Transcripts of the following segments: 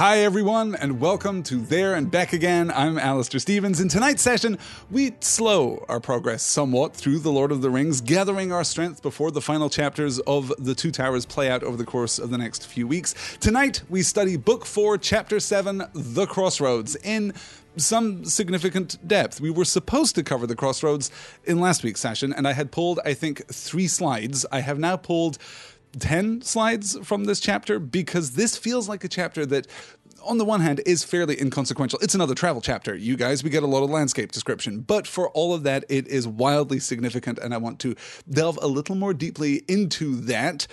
Hi, everyone, and welcome to There and Back Again. I'm Alastair Stephens. In tonight's session, we slow our progress somewhat through The Lord of the Rings, gathering our strength before the final chapters of The Two Towers play out over the course of the next few weeks. Tonight, we study Book 4, Chapter 7, The Crossroads, in some significant depth. We were supposed to cover the crossroads in last week's session, and I had pulled, I think, three slides. I have now pulled 10 slides from this chapter because this feels like a chapter that on the one hand is fairly inconsequential. It's another travel chapter. You guys, we get a lot of landscape description, but for all of that, it is wildly significant, and I want to delve a little more deeply into that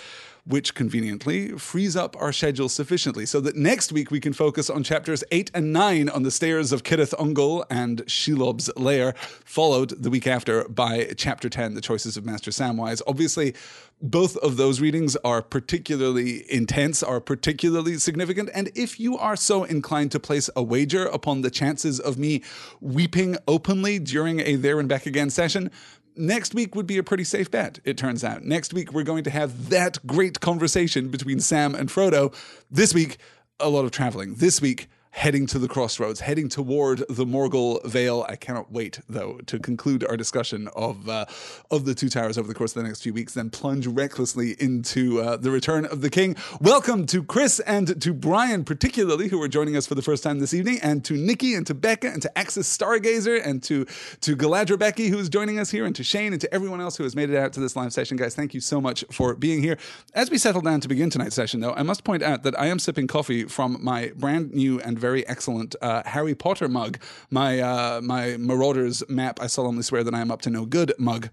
which conveniently frees up our schedule sufficiently so that next week we can focus on chapters 8 and 9 on the stairs of Cirith Ungol and Shelob's lair, followed the week after by chapter 10, the choices of Master Samwise. Obviously, both of those readings are particularly intense, are particularly significant. And if you are so inclined to place a wager upon the chances of me weeping openly during a There and Back Again session, next week would be a pretty safe bet, it turns out. Next week, we're going to have that great conversation between Sam and Frodo. This week, a lot of traveling. This week, heading to the crossroads, heading toward the Morgul Vale. I cannot wait, though, to conclude our discussion of uh, of the Two Towers over the course of the next few weeks, then plunge recklessly into uh, the Return of the King. Welcome to Chris and to Brian, particularly, who are joining us for the first time this evening, and to Nikki and to Becca and to Axis Stargazer and to to Galadra Becky, who is joining us here, and to Shane and to everyone else who has made it out to this live session. Guys, thank you so much for being here. As we settle down to begin tonight's session, though, I must point out that I am sipping coffee from my brand new and very excellent uh, Harry Potter mug, my uh, my Marauders map. I solemnly swear that I am up to no good mug.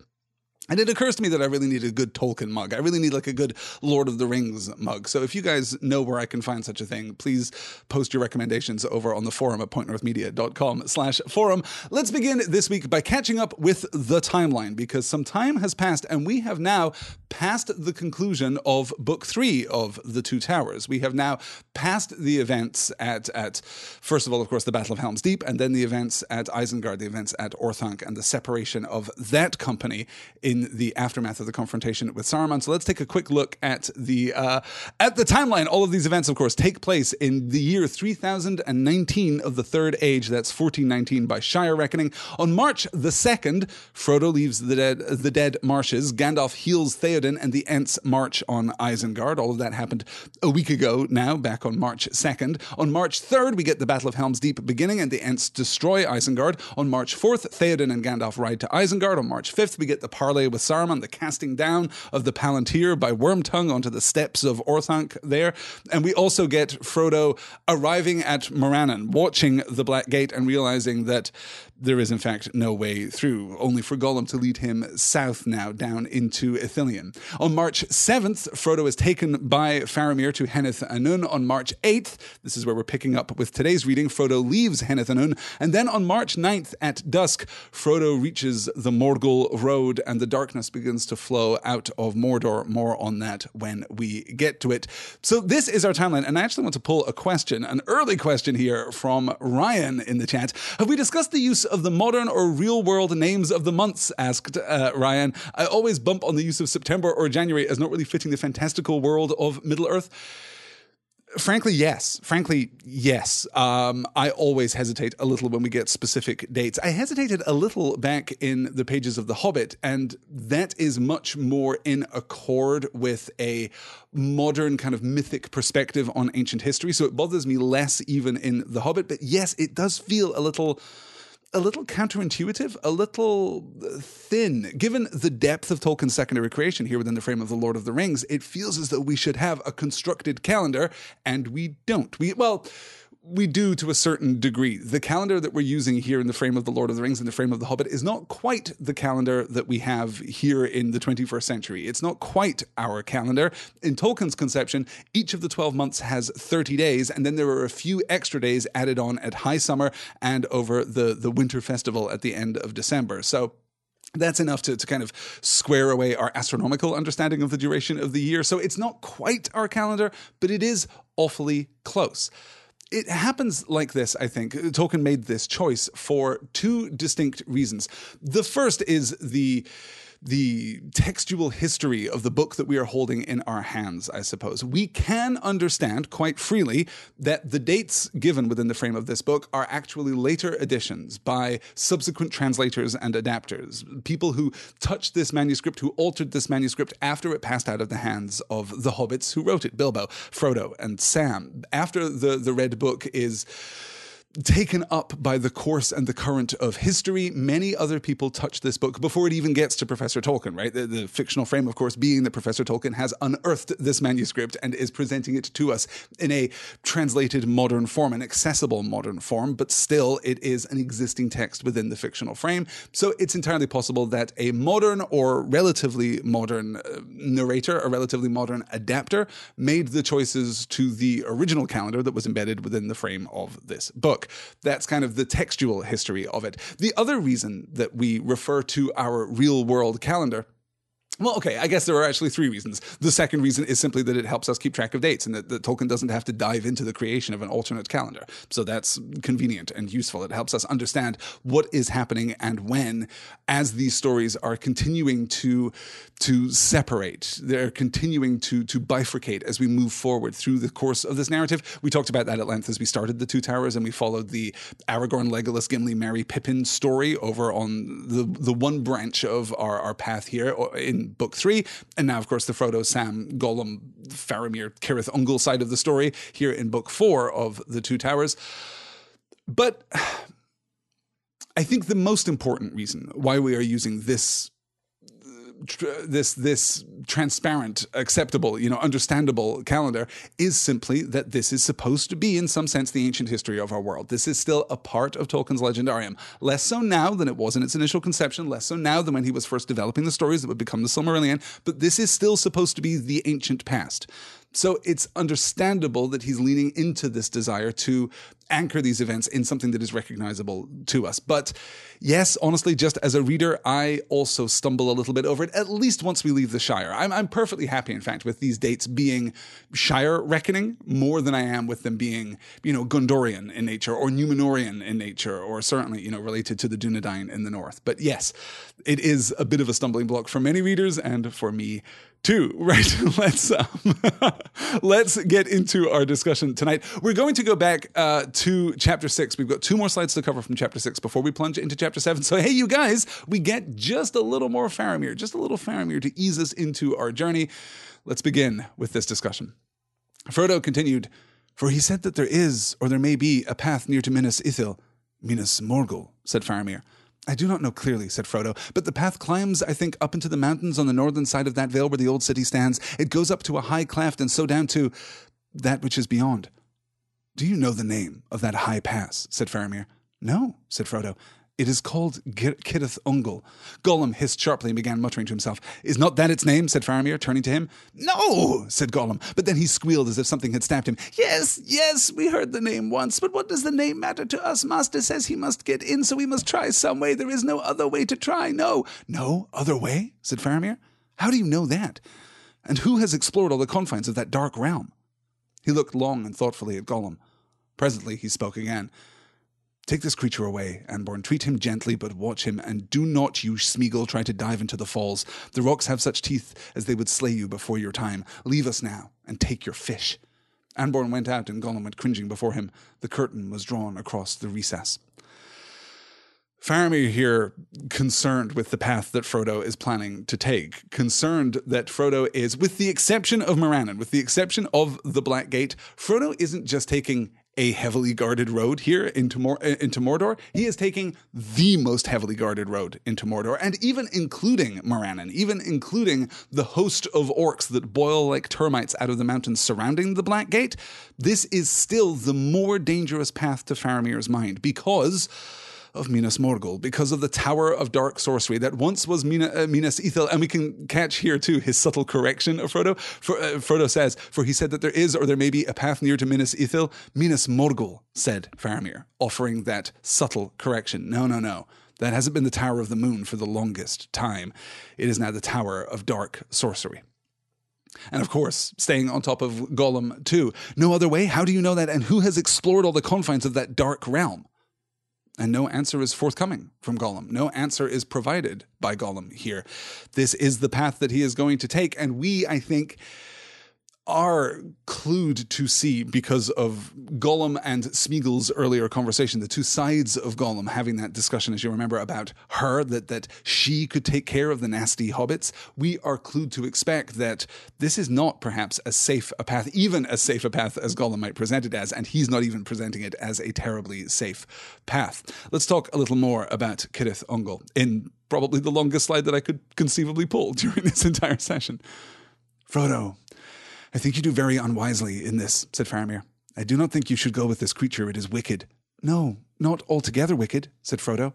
And it occurs to me that I really need a good Tolkien mug. I really need like a good Lord of the Rings mug. So if you guys know where I can find such a thing, please post your recommendations over on the forum at pointnorthmedia.com slash forum. Let's begin this week by catching up with the timeline because some time has passed and we have now passed the conclusion of book three of The Two Towers. We have now passed the events at, at first of all, of course, the Battle of Helm's Deep and then the events at Isengard, the events at Orthanc and the separation of that company in in the aftermath of the confrontation with Saruman. So let's take a quick look at the uh, at the timeline. All of these events, of course, take place in the year 3019 of the Third Age. That's 1419 by Shire reckoning. On March the second, Frodo leaves the dead the dead marshes. Gandalf heals Theoden, and the Ents march on Isengard. All of that happened a week ago now, back on March 2nd. On March 3rd, we get the Battle of Helm's Deep beginning, and the Ents destroy Isengard. On March 4th, Theoden and Gandalf ride to Isengard. On March 5th, we get the parley with Saruman, the casting down of the Palantir by Wormtongue onto the steps of Orthanc there. And we also get Frodo arriving at Morannon, watching the Black Gate and realizing that there is in fact no way through, only for Gollum to lead him south now down into Ithilien. On March 7th, Frodo is taken by Faramir to Henneth Annûn. On March 8th, this is where we're picking up with today's reading, Frodo leaves Henneth Annûn. And then on March 9th at dusk, Frodo reaches the Morgul Road and the darkness begins to flow out of Mordor. More on that when we get to it. So this is our timeline, and I actually want to pull a question, an early question here from Ryan in the chat. Have we discussed the use of the modern or real world names of the months? asked uh, Ryan. I always bump on the use of September or January as not really fitting the fantastical world of Middle Earth. Frankly, yes. Frankly, yes. Um, I always hesitate a little when we get specific dates. I hesitated a little back in the pages of The Hobbit, and that is much more in accord with a modern kind of mythic perspective on ancient history. So it bothers me less even in The Hobbit. But yes, it does feel a little a little counterintuitive, a little uh, thin. Given the depth of Tolkien's secondary creation here within the frame of The Lord of the Rings, it feels as though we should have a constructed calendar, and we don't. We, well, we do to a certain degree. The calendar that we're using here in the frame of The Lord of the Rings and the frame of The Hobbit is not quite the calendar that we have here in the 21st century. It's not quite our calendar. In Tolkien's conception, each of the 12 months has 30 days, and then there are a few extra days added on at high summer and over the, the winter festival at the end of December. So that's enough to, to kind of square away our astronomical understanding of the duration of the year. So it's not quite our calendar, but it is awfully close it happens like this, I think. Tolkien made this choice for two distinct reasons. The first is the the textual history of the book that we are holding in our hands, I suppose. We can understand quite freely that the dates given within the frame of this book are actually later additions by subsequent translators and adapters, people who touched this manuscript, who altered this manuscript after it passed out of the hands of the hobbits who wrote it Bilbo, Frodo, and Sam. After the, the Red Book is taken up by the course and the current of history. Many other people touch this book before it even gets to Professor Tolkien, right? The, the, fictional frame, of course, being that Professor Tolkien has unearthed this manuscript and is presenting it to us in a translated modern form, an accessible modern form, but still it is an existing text within the fictional frame. So it's entirely possible that a modern or relatively modern uh, narrator, a relatively modern adapter, made the choices to the original calendar that was embedded within the frame of this book. That's kind of the textual history of it. The other reason that we refer to our real world calendar well, okay, I guess there are actually three reasons. The second reason is simply that it helps us keep track of dates and that, that, Tolkien doesn't have to dive into the creation of an alternate calendar. So that's convenient and useful. It helps us understand what is happening and when as these stories are continuing to to separate. They're continuing to to bifurcate as we move forward through the course of this narrative. We talked about that at length as we started the Two Towers and we followed the Aragorn, Legolas, Gimli, Merry, Pippin story over on the the one branch of our, our path here in book three. And now, of course, the Frodo, Sam, Gollum, Faramir, Cirith Ungol side of the story here in book four of The Two Towers. But I think the most important reason why we are using this this this transparent, acceptable, you know, understandable calendar is simply that this is supposed to be, in some sense, the ancient history of our world. This is still a part of Tolkien's legendarium. Less so now than it was in its initial conception, less so now than when he was first developing the stories that would become the Silmarillion, but this is still supposed to be the ancient past. So it's understandable that he's leaning into this desire to anchor these events in something that is recognizable to us. But yes, honestly, just as a reader, I also stumble a little bit over it, at least once we leave the Shire. I'm, I'm perfectly happy, in fact, with these dates being Shire reckoning more than I am with them being, you know, Gondorian in nature or Numenorian in nature, or certainly, you know, related to the Dunedain in the north. But yes, it is a bit of a stumbling block for many readers and for me too. Right? let's um, let's get into our discussion tonight. We're going to go back uh, to chapter six. We've got two more slides to cover from chapter six before we plunge into chapter seven. So hey, you guys, we get just a little more Faramir, just a little Faramir to ease us into our journey. Let's begin with this discussion. Frodo continued, "For he said that there is, or there may be, a path near to Minas Ithil." Minas Morgul, said Faramir. I do not know clearly, said Frodo, but the path climbs, I think, up into the mountains on the northern side of that vale where the old city stands. It goes up to a high cleft and so down to that which is beyond. Do you know the name of that high pass? said Faramir. No, said Frodo. It is called Cirith Ungol. Gollum hissed sharply and began muttering to himself. Is not that its name? said Faramir, turning to him. No, said Gollum, but then he squealed as if something had stabbed him. Yes, yes, we heard the name once, but what does the name matter to us? Master says he must get in, so we must try some way. There is no other way to try. No, no other way? said Faramir. How do you know that? And who has explored all the confines of that dark realm? He looked long and thoughtfully at Gollum. Presently he spoke again. Take this creature away, Anborn. Treat him gently, but watch him, and do not, you Smeagol, try to dive into the falls. The rocks have such teeth as they would slay you before your time. Leave us now, and take your fish. Anborn went out, and Gollum went cringing before him. The curtain was drawn across the recess. Faramir here concerned with the path that Frodo is planning to take, concerned that Frodo is, with the exception of Morannon, with the exception of the Black Gate, Frodo isn't just taking a heavily guarded road here into, Mor- uh, into Mordor. He is taking the most heavily guarded road into Mordor, and even including Morannon, even including the host of orcs that boil like termites out of the mountains surrounding the Black Gate. This is still the more dangerous path to Faramir's mind because of Minas Morgul because of the Tower of Dark Sorcery that once was Mina, uh, Minas Ithil. And we can catch here too his subtle correction of Frodo. For, uh, Frodo says, For he said that there is or there may be a path near to Minas Ithil. Minas Morgul, said Faramir, offering that subtle correction. No, no, no. That hasn't been the Tower of the Moon for the longest time. It is now the Tower of Dark Sorcery. And of course, staying on top of Gollum too. No other way? How do you know that? And who has explored all the confines of that dark realm? And no answer is forthcoming from Gollum. No answer is provided by Gollum here. This is the path that he is going to take. And we, I think, are clued to see because of Gollum and Smeagol's earlier conversation, the two sides of Gollum having that discussion, as you remember, about her, that, that she could take care of the nasty hobbits. We are clued to expect that this is not perhaps as safe a path, even as safe a path as Gollum might present it as, and he's not even presenting it as a terribly safe path. Let's talk a little more about Cirith Ungol in probably the longest slide that I could conceivably pull during this entire session. Frodo, I think you do very unwisely in this, said Faramir. I do not think you should go with this creature. It is wicked. No, not altogether wicked, said Frodo.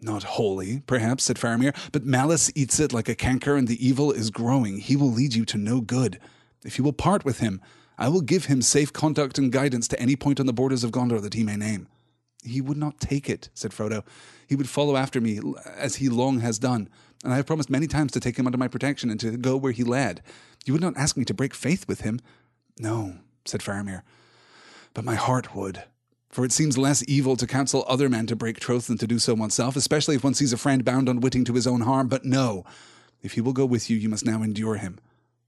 Not wholly, perhaps, said Faramir, but malice eats it like a canker, and the evil is growing. He will lead you to no good. If you will part with him, I will give him safe conduct and guidance to any point on the borders of Gondor that he may name. He would not take it, said Frodo. He would follow after me, as he long has done, and I have promised many times to take him under my protection and to go where he led. You would not ask me to break faith with him. No, said Faramir, but my heart would. For it seems less evil to counsel other men to break troth than to do so oneself, especially if one sees a friend bound unwitting to his own harm. But no, if he will go with you, you must now endure him.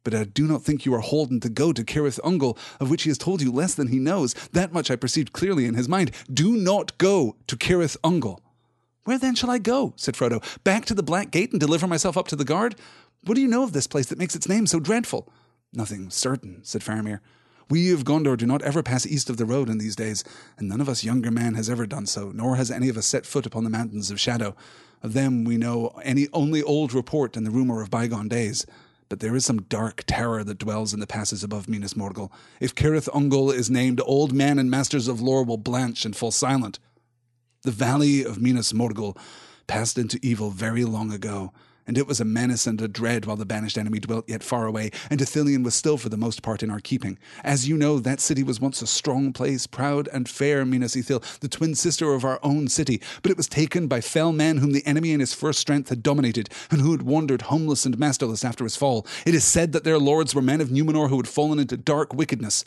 But I do not think you are holden to go to Cirith Ungol, of which he has told you less than he knows. That much I perceived clearly in his mind. Do not go to Cirith Ungol. Where then shall I go? said Frodo. Back to the Black Gate and deliver myself up to the guard? What do you know of this place that makes its name so dreadful? Nothing certain, said Faramir. We of Gondor do not ever pass east of the road in these days, and none of us younger men has ever done so, nor has any of us set foot upon the mountains of shadow. Of them we know any only old report and the rumor of bygone days. But there is some dark terror that dwells in the passes above Minas Morgul. If Cirith Ungol is named, old men and masters of lore will blanch and fall silent. The valley of Minas Morgul passed into evil very long ago, and it was a menace and a dread while the banished enemy dwelt yet far away, and Ithilien was still for the most part in our keeping. As you know, that city was once a strong place, proud and fair Minas Ithil, the twin sister of our own city, but it was taken by fell men whom the enemy in his first strength had dominated, and who had wandered homeless and masterless after his fall. It is said that their lords were men of Numenor who had fallen into dark wickedness.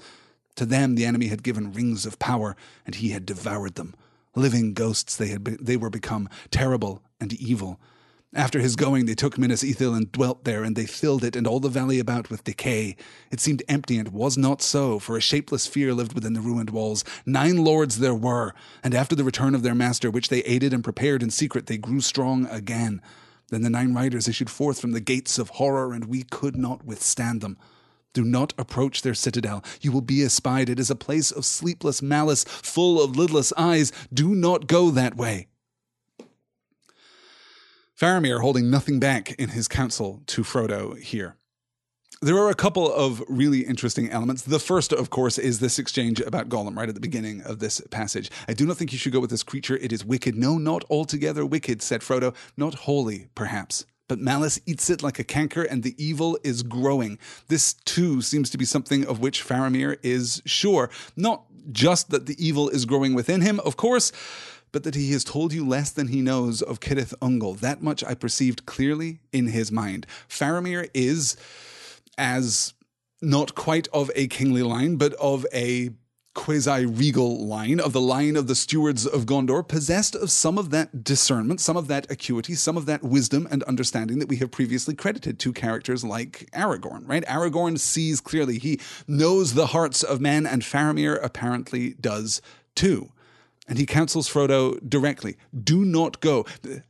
To them the enemy had given rings of power, and he had devoured them. Living ghosts they had be- they were become, terrible and evil. After his going, they took Minas Ithil and dwelt there, and they filled it and all the valley about with decay. It seemed empty, and was not so, for a shapeless fear lived within the ruined walls. Nine lords there were, and after the return of their master, which they aided and prepared in secret, they grew strong again. Then the nine riders issued forth from the gates of horror, and we could not withstand them. Do not approach their citadel. You will be espied. It is a place of sleepless malice, full of lidless eyes. Do not go that way. Faramir holding nothing back in his counsel to Frodo here. There are a couple of really interesting elements. The first, of course, is this exchange about Gollum right at the beginning of this passage. I do not think you should go with this creature. It is wicked. No, not altogether wicked, said Frodo. Not wholly, perhaps. But malice eats it like a canker, and the evil is growing. This, too, seems to be something of which Faramir is sure. Not just that the evil is growing within him, of course, but that he has told you less than he knows of Cirith Ungol. That much I perceived clearly in his mind. Faramir is, as not quite of a kingly line, but of a quasi regal line, of the line of the stewards of Gondor, possessed of some of that discernment, some of that acuity, some of that wisdom and understanding that we have previously credited to characters like Aragorn, right? Aragorn sees clearly, he knows the hearts of men, and Faramir apparently does too. And he counsels Frodo directly do not go.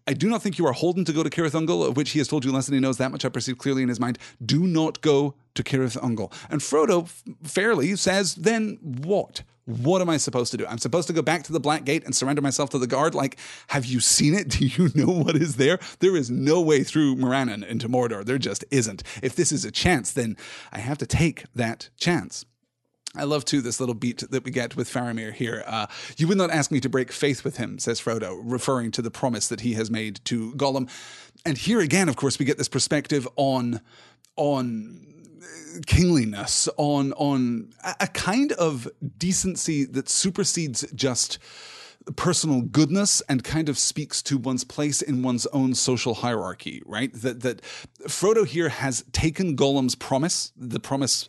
I do not think you are holden to go to Cirith Ungol, of which he has told you less than he knows. That much I perceive clearly in his mind. Do not go to Cirith Ungol. And Frodo fairly says, then what? What am I supposed to do? I'm supposed to go back to the Black Gate and surrender myself to the guard? Like, have you seen it? Do you know what is there? There is no way through Morannon into Mordor. There just isn't. If this is a chance, then I have to take that chance. I love too this little beat that we get with Faramir here. Uh, you would not ask me to break faith with him, says Frodo, referring to the promise that he has made to Gollum. And here again, of course, we get this perspective on on kingliness, on on a kind of decency that supersedes just personal goodness and kind of speaks to one's place in one's own social hierarchy, right? That that Frodo here has taken Gollum's promise, the promise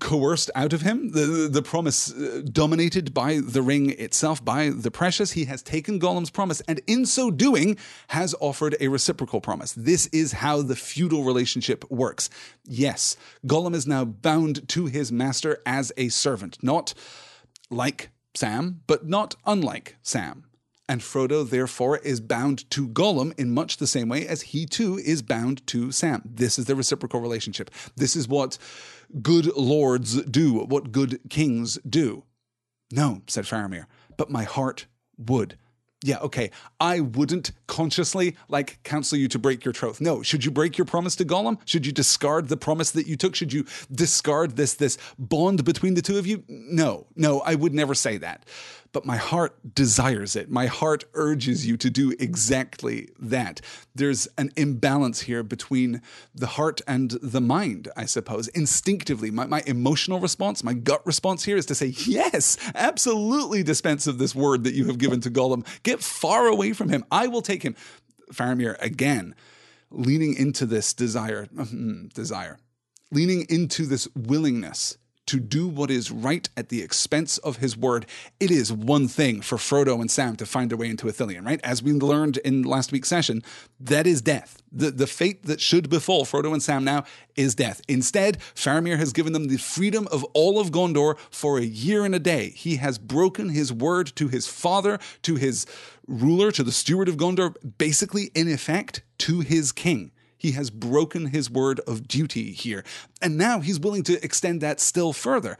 coerced out of him, the, the promise uh, dominated by the ring itself, by the precious. He has taken Gollum's promise and in so doing has offered a reciprocal promise. This is how the feudal relationship works. Yes, Gollum is now bound to his master as a servant, not like Sam, but not unlike Sam. And Frodo, therefore, is bound to Gollum in much the same way as he too is bound to Sam. This is the reciprocal relationship. This is what good lords do, what good kings do. No, said Faramir, but my heart would. Yeah, okay. I wouldn't consciously like counsel you to break your troth. No. Should you break your promise to Gollum? Should you discard the promise that you took? Should you discard this this bond between the two of you? No. No, I would never say that but my heart desires it. My heart urges you to do exactly that. There's an imbalance here between the heart and the mind, I suppose. Instinctively, my, my emotional response, my gut response here is to say, yes, absolutely dispense of this word that you have given to Gollum. Get far away from him. I will take him. Faramir, again, leaning into this desire, mm, desire, leaning into this willingness to do what is right at the expense of his word. It is one thing for Frodo and Sam to find their way into Ithilien, right? As we learned in last week's session, that is death. The, the fate that should befall Frodo and Sam now is death. Instead, Faramir has given them the freedom of all of Gondor for a year and a day. He has broken his word to his father, to his ruler, to the steward of Gondor, basically, in effect, to his king. He has broken his word of duty here. And now he's willing to extend that still further.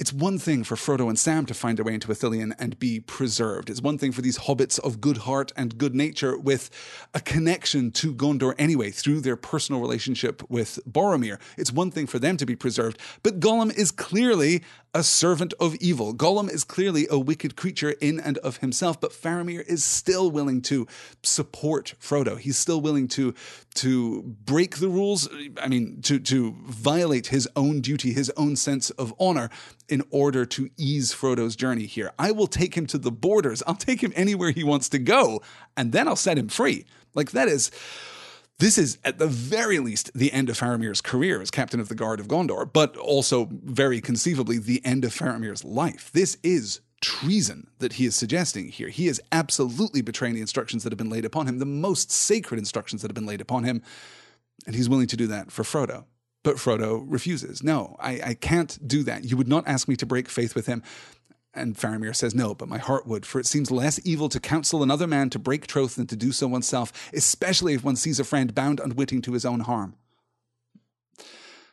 It's one thing for Frodo and Sam to find their way into Ithilien and be preserved. It's one thing for these hobbits of good heart and good nature with a connection to Gondor anyway through their personal relationship with Boromir. It's one thing for them to be preserved, but Gollum is clearly a servant of evil. Gollum is clearly a wicked creature in and of himself, but Faramir is still willing to support Frodo. He's still willing to to break the rules, I mean, to to violate his own duty, his own sense of honor in order to ease Frodo's journey here. I will take him to the borders. I'll take him anywhere he wants to go, and then I'll set him free. Like that is this is, at the very least, the end of Faramir's career as captain of the Guard of Gondor, but also, very conceivably, the end of Faramir's life. This is treason that he is suggesting here. He is absolutely betraying the instructions that have been laid upon him, the most sacred instructions that have been laid upon him, and he's willing to do that for Frodo. But Frodo refuses. No, I, I can't do that. You would not ask me to break faith with him. And Faramir says, No, but my heart would, for it seems less evil to counsel another man to break troth than to do so oneself, especially if one sees a friend bound unwitting to his own harm.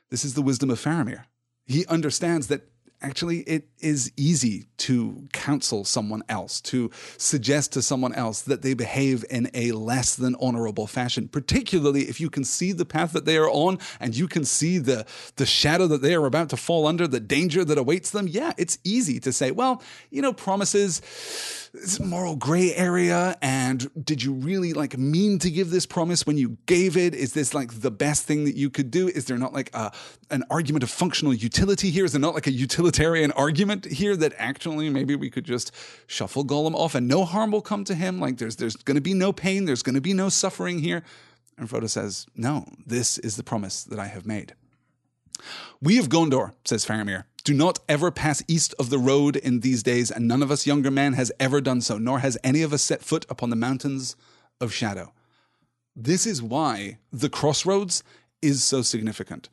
This is the wisdom of Faramir. He understands that actually it is easy to counsel someone else, to suggest to someone else that they behave in a less than honorable fashion, particularly if you can see the path that they are on and you can see the, the shadow that they are about to fall under, the danger that awaits them. Yeah, it's easy to say, well, you know, promises this moral gray area and did you really like mean to give this promise when you gave it? Is this like the best thing that you could do? Is there not like a, an argument of functional utility here? Is there not like a utilitarian argument here that actually maybe we could just shuffle Gollum off and no harm will come to him like there's there's going to be no pain there's going to be no suffering here and Frodo says no this is the promise that I have made we of Gondor, says Faramir, do not ever pass east of the road in these days, and none of us younger men has ever done so, nor has any of us set foot upon the mountains of shadow. This is why the crossroads is so significant.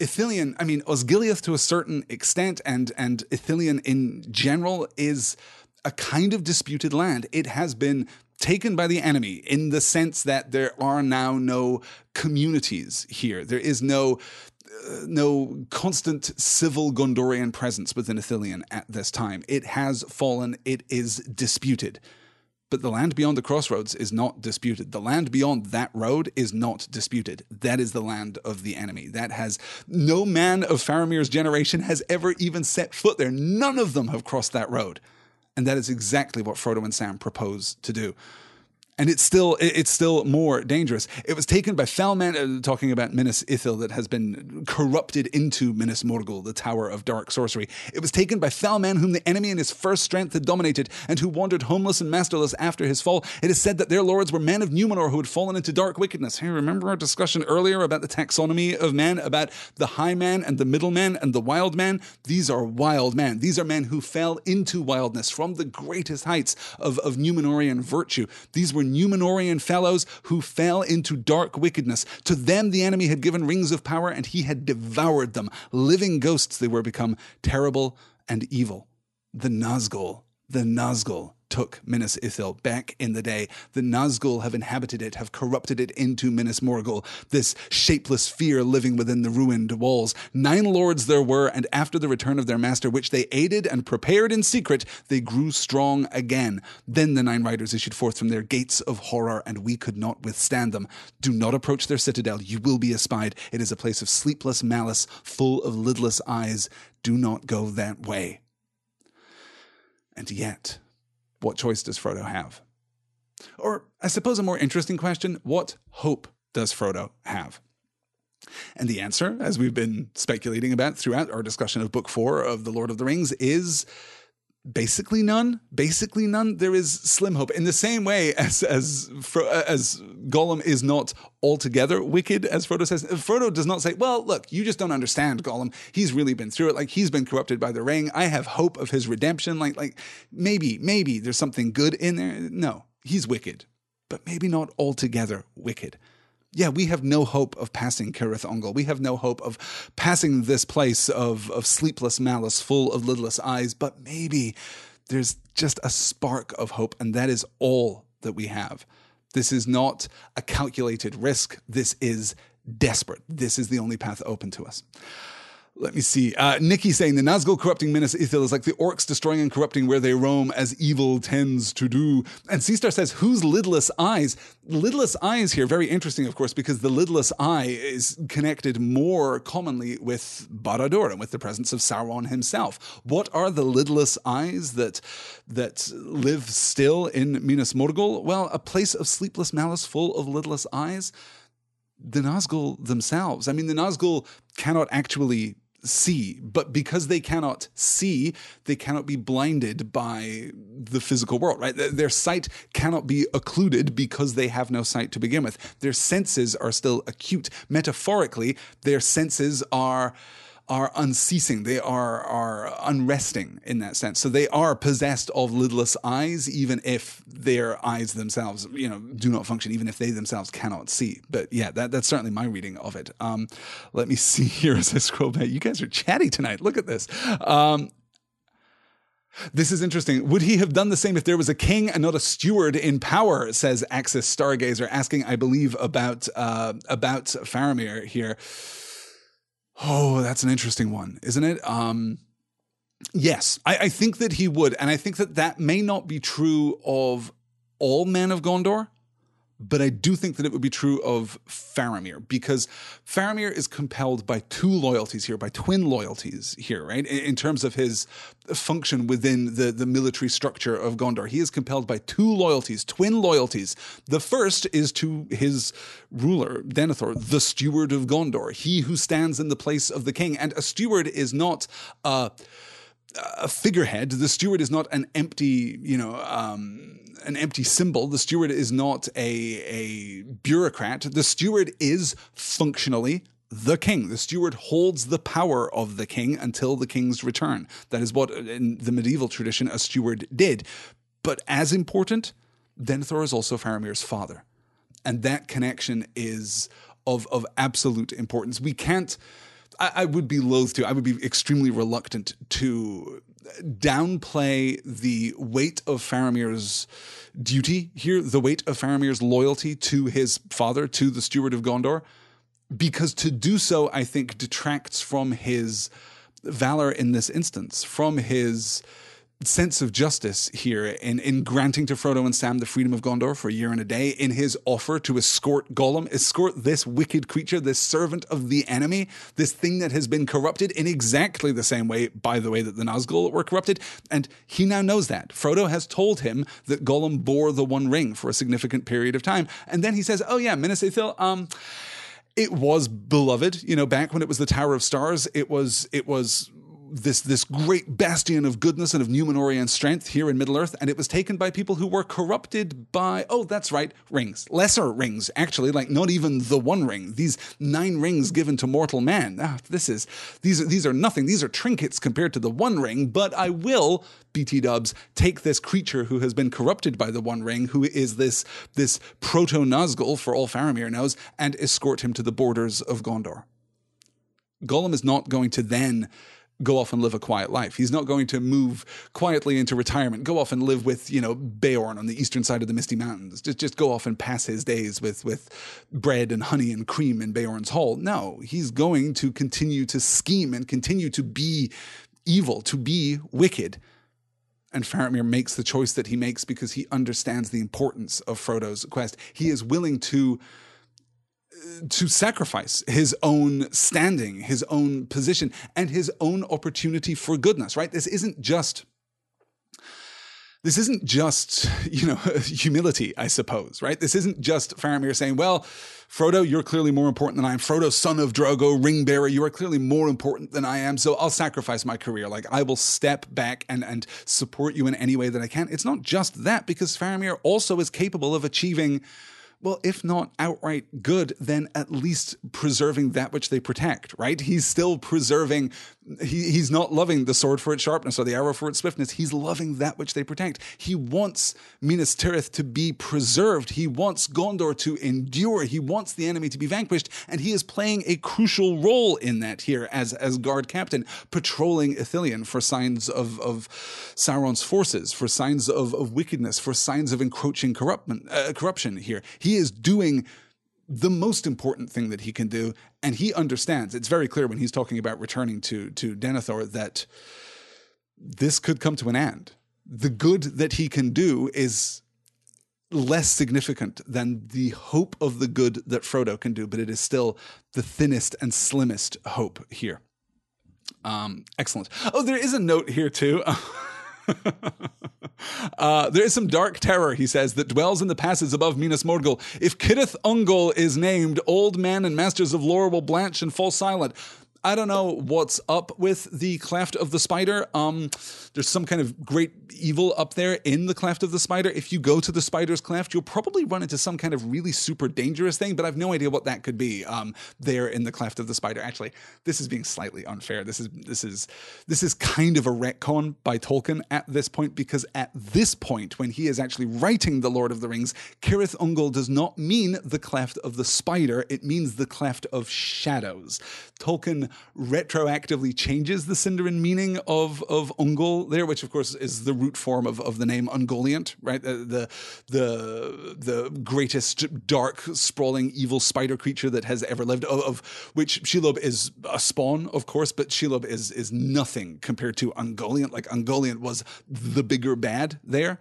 Ithilien, I mean, Osgiliath to a certain extent, and and Ithilien in general is a kind of disputed land. It has been taken by the enemy in the sense that there are now no communities here. There is no uh, no constant civil Gondorian presence within Ithilien at this time. It has fallen, it is disputed. But the land beyond the crossroads is not disputed. The land beyond that road is not disputed. That is the land of the enemy. That has no man of Faramir's generation has ever even set foot there. None of them have crossed that road. And that is exactly what Frodo and Sam propose to do. And it's still it's still more dangerous. It was taken by fell men, uh, talking about Minas Ithil that has been corrupted into Minas Morgul, the tower of dark sorcery. It was taken by fell men whom the enemy in his first strength had dominated, and who wandered homeless and masterless after his fall. It is said that their lords were men of Numenor who had fallen into dark wickedness. Hey, remember our discussion earlier about the taxonomy of men, about the high man and the middle man and the wild man? These are wild men. These are men who fell into wildness from the greatest heights of, of Numenorian virtue. These were Numenorian fellows who fell into dark wickedness. To them, the enemy had given rings of power, and he had devoured them. Living ghosts, they were become terrible and evil. The Nazgul, the Nazgul took Minas Ithil back in the day. The Nazgul have inhabited it, have corrupted it into Minas Morgul, this shapeless fear living within the ruined walls. Nine lords there were, and after the return of their master, which they aided and prepared in secret, they grew strong again. Then the nine riders issued forth from their gates of horror, and we could not withstand them. Do not approach their citadel, you will be espied. It is a place of sleepless malice, full of lidless eyes. Do not go that way. And yet, what choice does Frodo have? Or, I suppose, a more interesting question what hope does Frodo have? And the answer, as we've been speculating about throughout our discussion of Book Four of The Lord of the Rings, is basically none basically none there is slim hope. In the same way as as as gollum is not altogether wicked as frodo says frodo does not say well look you just don't understand gollum. He's really been through it. Like he's been corrupted by the ring. I have hope of his redemption. Like like maybe maybe there's something good in there. No he's wicked but maybe not altogether wicked yeah, we have no hope of passing Cirith Ungol. We have no hope of passing this place of, of sleepless malice full of lidless eyes, but maybe there's just a spark of hope, and that is all that we have. This is not a calculated risk. This is desperate. This is the only path open to us. Let me see. Uh, Nikki saying the Nazgul corrupting Minas Ithil is like the orcs destroying and corrupting where they roam, as evil tends to do. And Seastar says, "Who's lidless eyes?" Lidless eyes here, very interesting, of course, because the lidless eye is connected more commonly with Barad-dûr and with the presence of Sauron himself. What are the lidless eyes that that live still in Minas Morgul? Well, a place of sleepless malice, full of lidless eyes the Nazgul themselves. I mean, the Nazgul cannot actually see. But because they cannot see, they cannot be blinded by the physical world, right? Their sight cannot be occluded because they have no sight to begin with. Their senses are still acute. Metaphorically, their senses are are unceasing. They are are unresting in that sense. So they are possessed of lidless eyes, even if their eyes themselves, you know, do not function, even if they themselves cannot see. But yeah, that, that's certainly my reading of it. Um, let me see here as I scroll back. You guys are chatty tonight. Look at this. Um, this is interesting. Would he have done the same if there was a king and not a steward in power? Says Axis Stargazer, asking, I believe, about uh, about Faramir here. Oh, that's an interesting one, isn't it? Um, yes, I, I think that he would, and I think that that may not be true of all men of Gondor but I do think that it would be true of Faramir because Faramir is compelled by two loyalties here, by twin loyalties here, right? In, terms of his function within the, the military structure of Gondor. He is compelled by two loyalties, twin loyalties. The first is to his ruler, Denethor, the steward of Gondor, he who stands in the place of the king. And a steward is not a, a figurehead. The steward is not an empty, you know, um, an empty symbol. The steward is not a, a bureaucrat. The steward is functionally the king. The steward holds the power of the king until the king's return. That is what, in the medieval tradition, a steward did. But as important, Denethor is also Faramir's father. And that connection is of, of absolute importance. We can't, I, I would be loath to, I would be extremely reluctant to downplay the weight of Faramir's duty here, the weight of Faramir's loyalty to his father, to the steward of Gondor, because to do so, I think, detracts from his valor in this instance, from his sense of justice here in, in granting to Frodo and Sam the freedom of Gondor for a year and a day, in his offer to escort Gollum, escort this wicked creature, this servant of the enemy, this thing that has been corrupted in exactly the same way, by the way, that the Nazgul were corrupted. And he now knows that. Frodo has told him that Gollum bore the One Ring for a significant period of time. And then he says, Oh, yeah, Minas Ithil, um, it was beloved you know back when it was the tower of stars it was it was this this great bastion of goodness and of Numenorian strength here in Middle Earth, and it was taken by people who were corrupted by oh, that's right, rings, lesser rings, actually, like not even the One Ring. These nine rings given to mortal man. Ah, this is these are these are nothing. These are trinkets compared to the One Ring. But I will, BT Dubs, take this creature who has been corrupted by the One Ring, who is this this proto Nazgul for all Faramir knows, and escort him to the borders of Gondor. Gollum is not going to then go off and live a quiet life. He's not going to move quietly into retirement, go off and live with, you know, Beorn on the eastern side of the Misty Mountains. Just just go off and pass his days with with bread and honey and cream in Beorn's hall. No, he's going to continue to scheme and continue to be evil, to be wicked. And Faramir makes the choice that he makes because he understands the importance of Frodo's quest. He is willing to to sacrifice his own standing, his own position, and his own opportunity for goodness, right? This isn't just this isn't just, you know, humility, I suppose, right? This isn't just Faramir saying, well, Frodo, you're clearly more important than I am. Frodo, son of Drogo, ring bearer, you are clearly more important than I am. So I'll sacrifice my career. Like I will step back and, and support you in any way that I can. It's not just that, because Faramir also is capable of achieving well, if not outright good, then at least preserving that which they protect, right? He's still preserving, he, he's not loving the sword for its sharpness or the arrow for its swiftness. He's loving that which they protect. He wants Minas Tirith to be preserved. He wants Gondor to endure. He wants the enemy to be vanquished. And he is playing a crucial role in that here as, as guard captain, patrolling Ithilien for signs of, of Sauron's forces, for signs of, of wickedness, for signs of encroaching uh, corruption here. He is doing the most important thing that he can do, and he understands. It's very clear when he's talking about returning to to Denethor that this could come to an end. The good that he can do is less significant than the hope of the good that Frodo can do, but it is still the thinnest and slimmest hope here. Um, excellent. Oh, there is a note here too. uh, there is some dark terror, he says, that dwells in the passes above Minas Morgul. If Cirith Ungol is named, old men and masters of lore will blanch and fall silent. I don't know what's up with the cleft of the spider. Um, there's some kind of great evil up there in the cleft of the spider. If you go to the spider's cleft, you'll probably run into some kind of really super dangerous thing, but I've no idea what that could be. Um, there in the cleft of the spider. Actually, this is being slightly unfair. This is this is this is kind of a retcon by Tolkien at this point because at this point, when he is actually writing the Lord of the Rings, Cirith Ungol does not mean the cleft of the spider. It means the cleft of shadows. Tolkien retroactively changes the Sindarin meaning of of Ungol there, which of course is the root form of, of the name Ungoliant, right? The, the the greatest dark, sprawling, evil spider creature that has ever lived, of, of which Shelob is a spawn, of course, but Shelob is is nothing compared to Ungoliant. Like Ungoliant was the bigger bad there,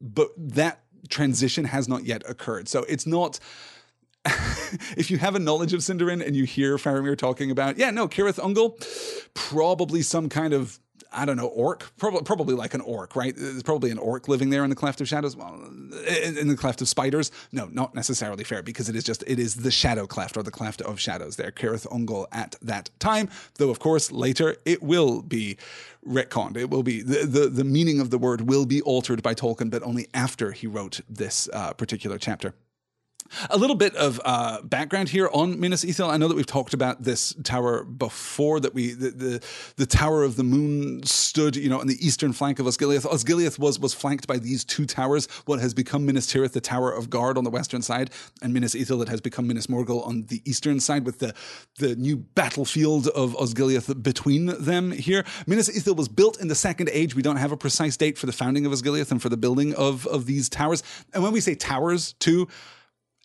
but that transition has not yet occurred. So it's not if you have a knowledge of Sindarin and you hear Faramir talking about, yeah, no, Cirith Ungol, probably some kind of I don't know, orc, probably, probably like an orc, right? There's probably an orc living there in the cleft of shadows. Well, in the cleft of spiders, no, not necessarily fair because it is just it is the shadow cleft or the cleft of shadows there, Cirith Ungol at that time. Though of course later it will be retconned. It will be the, the the meaning of the word will be altered by Tolkien, but only after he wrote this uh, particular chapter. A little bit of uh, background here on Minas Ithil. I know that we've talked about this tower before. That we the, the, the Tower of the Moon stood, you know, on the eastern flank of Osgiliath. Osgiliath was was flanked by these two towers. What has become Minas Tirith, the Tower of Guard on the western side, and Minas Ithil that has become Minas Morgul on the eastern side, with the the new battlefield of Osgiliath between them. Here, Minas Ithil was built in the Second Age. We don't have a precise date for the founding of Osgiliath and for the building of of these towers. And when we say towers, too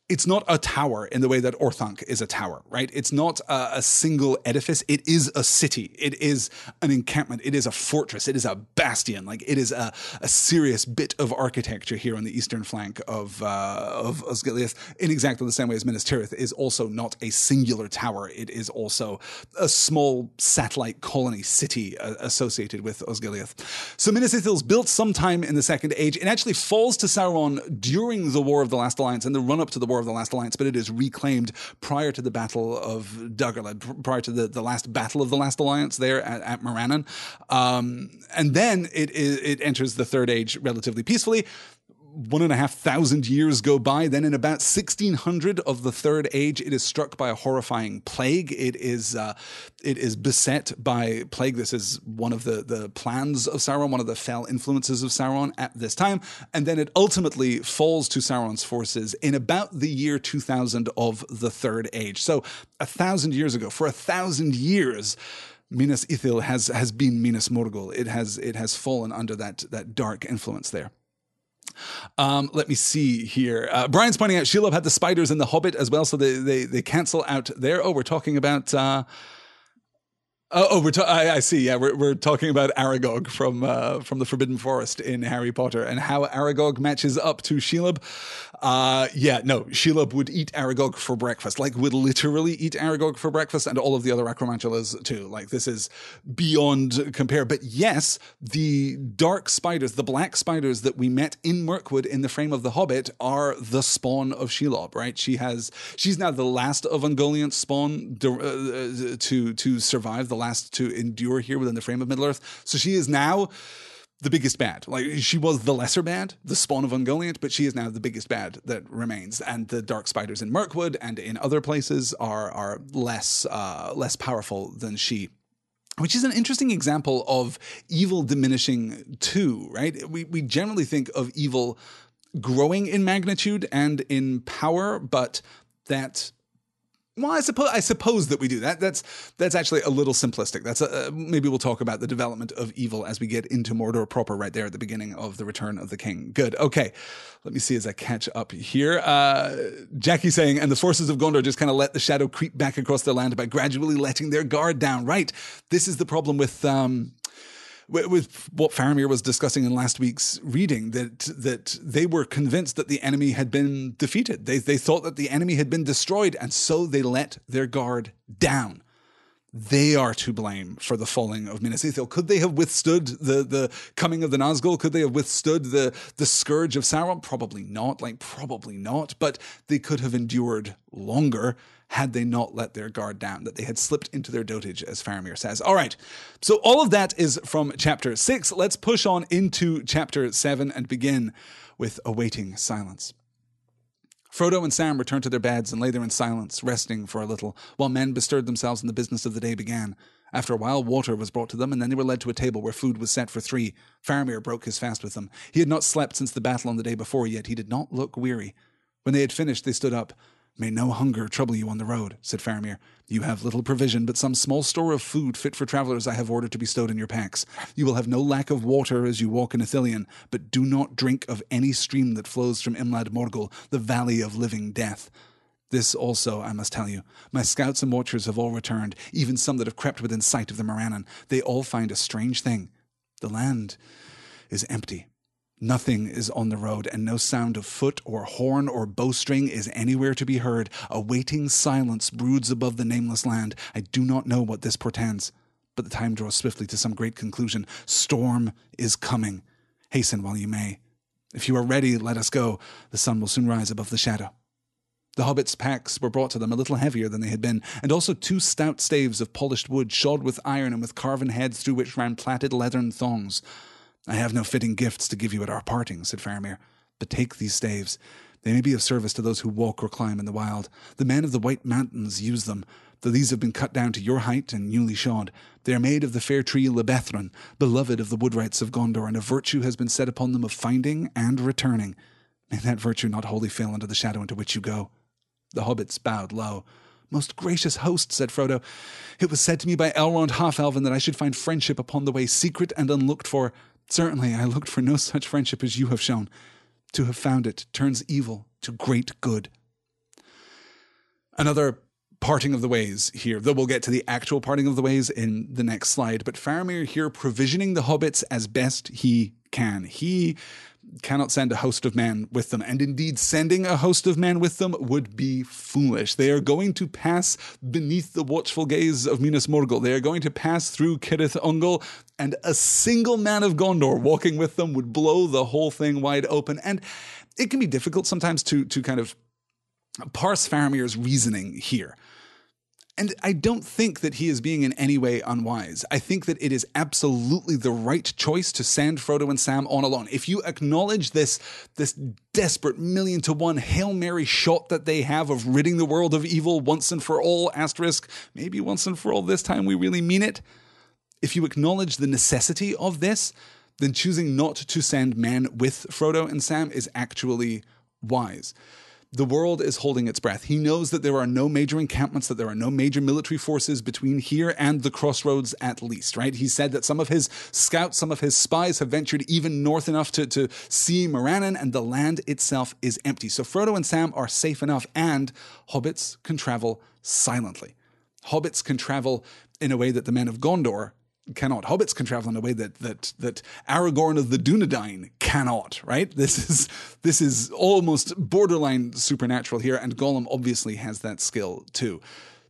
it's not a tower in the way that Orthanc is a tower, right? It's not a, a, single edifice. It is a city. It is an encampment. It is a fortress. It is a bastion. Like it is a, a serious bit of architecture here on the eastern flank of uh, of Osgiliath, in exactly the same way as Minas Tirith is also not a singular tower. It is also a small satellite colony city uh, associated with Osgiliath. So Minas Ithil's built sometime in the Second Age. It actually falls to Sauron during the War of the Last Alliance and the run up to the War of the Last Alliance, but it is reclaimed prior to the Battle of Dagorlad, prior to the, the last Battle of the Last Alliance there at, at Morannon. Um, and then it, it, it enters the Third Age relatively peacefully one and a half thousand years go by. Then, in about 1600 of the Third Age, it is struck by a horrifying plague. It is uh, it is beset by plague. This is one of the the plans of Sauron, one of the fell influences of Sauron at this time. And then it ultimately falls to Sauron's forces in about the year 2000 of the Third Age. So, a thousand years ago, for a thousand years. Minas Ithil has has been Minas Morgul. It has it has fallen under that that dark influence there. Um, let me see here. Uh, Brian's pointing out Shelob had the spiders in the Hobbit as well, so they they, they cancel out there. Oh, we're talking about. Uh, Oh, oh we're ta- I, I, see. Yeah, we're, we're talking about Aragog from uh, from the Forbidden Forest in Harry Potter and how Aragog matches up to Shelob. Uh, yeah, no, Shelob would eat Aragog for breakfast, like would literally eat Aragog for breakfast, and all of the other Acromantulas too. Like this is beyond compare. But yes, the dark spiders, the black spiders that we met in Mirkwood in the frame of the Hobbit, are the spawn of Shelob. Right? She has she's now the last of Ungoliant spawn uh, to, to survive the last to endure here within the frame of Middle Earth. So she is now the biggest bad. Like she was the lesser bad, the spawn of Ungoliant, but she is now the biggest bad that remains. And the dark spiders in Mirkwood and in other places are are less uh, less powerful than she which is an interesting example of evil diminishing too, right? We we generally think of evil growing in magnitude and in power, but that well, I suppose I suppose that we do that. That's that's actually a little simplistic. That's a, uh, maybe we'll talk about the development of evil as we get into Mordor proper, right there at the beginning of the Return of the King. Good. Okay, let me see as I catch up here. Uh, Jackie saying, and the forces of Gondor just kind of let the shadow creep back across their land by gradually letting their guard down. Right. This is the problem with. Um, with what Faramir was discussing in last week's reading that that they were convinced that the enemy had been defeated. They they thought that the enemy had been destroyed, and so they let their guard down. They are to blame for the falling of Minas Ithil. Could they have withstood the the coming of the Nazgul? Could they have withstood the the scourge of Sauron? Probably not. Like probably not. But they could have endured longer had they not let their guard down, that they had slipped into their dotage, as Faramir says. All right, so all of that is from chapter six. Let's push on into chapter seven and begin with awaiting silence. Frodo and Sam returned to their beds and lay there in silence, resting for a little, while men bestirred themselves and the business of the day began. After a while, water was brought to them, and then they were led to a table where food was set for three. Faramir broke his fast with them. He had not slept since the battle on the day before, yet he did not look weary. When they had finished, they stood up. May no hunger trouble you on the road, said Faramir. You have little provision, but some small store of food fit for travelers I have ordered to be stowed in your packs. You will have no lack of water as you walk in Ithilien, but do not drink of any stream that flows from Imlad Morgul, the valley of living death. This also I must tell you. My scouts and watchers have all returned, even some that have crept within sight of the Morannon. They all find a strange thing. The land is empty. Nothing is on the road, and no sound of foot or horn or bowstring is anywhere to be heard. A waiting silence broods above the nameless land. I do not know what this portends, but the time draws swiftly to some great conclusion. Storm is coming. Hasten while you may. If you are ready, let us go. The sun will soon rise above the shadow. The hobbits' packs were brought to them a little heavier than they had been, and also two stout staves of polished wood, shod with iron and with carven heads through which ran plaited leathern thongs. I have no fitting gifts to give you at our parting, said Faramir, but take these staves. They may be of service to those who walk or climb in the wild. The men of the White Mountains use them, though these have been cut down to your height and newly shod. They are made of the fair tree Lebethron, beloved of the woodwrights of Gondor, and a virtue has been set upon them of finding and returning. May that virtue not wholly fail under the shadow into which you go. The hobbits bowed low. Most gracious host, said Frodo, it was said to me by Elrond Half-Elven that I should find friendship upon the way, secret and unlooked for. Certainly, I looked for no such friendship as you have shown. To have found it turns evil to great good. Another parting of the ways here, though we'll get to the actual parting of the ways in the next slide. But Faramir here provisioning the hobbits as best he can. He cannot send a host of men with them, and indeed, sending a host of men with them would be foolish. They are going to pass beneath the watchful gaze of Minas Morgul. They are going to pass through Cirith Ungol, and a single man of Gondor walking with them would blow the whole thing wide open. And it can be difficult sometimes to to kind of parse Faramir's reasoning here. And I don't think that he is being in any way unwise. I think that it is absolutely the right choice to send Frodo and Sam on alone. If you acknowledge this, this desperate million to one Hail Mary shot that they have of ridding the world of evil once and for all, asterisk, maybe once and for all this time we really mean it. If you acknowledge the necessity of this, then choosing not to send men with Frodo and Sam is actually wise the world is holding its breath. He knows that there are no major encampments, that there are no major military forces between here and the crossroads, at least, right? He said that some of his scouts, some of his spies have ventured even north enough to, to see Morannon, and the land itself is empty. So Frodo and Sam are safe enough, and hobbits can travel silently. Hobbits can travel in a way that the men of Gondor cannot. Hobbits can travel in a way that that that Aragorn of the Dunedain cannot. Right? This is this is almost borderline supernatural here, and Gollum obviously has that skill too.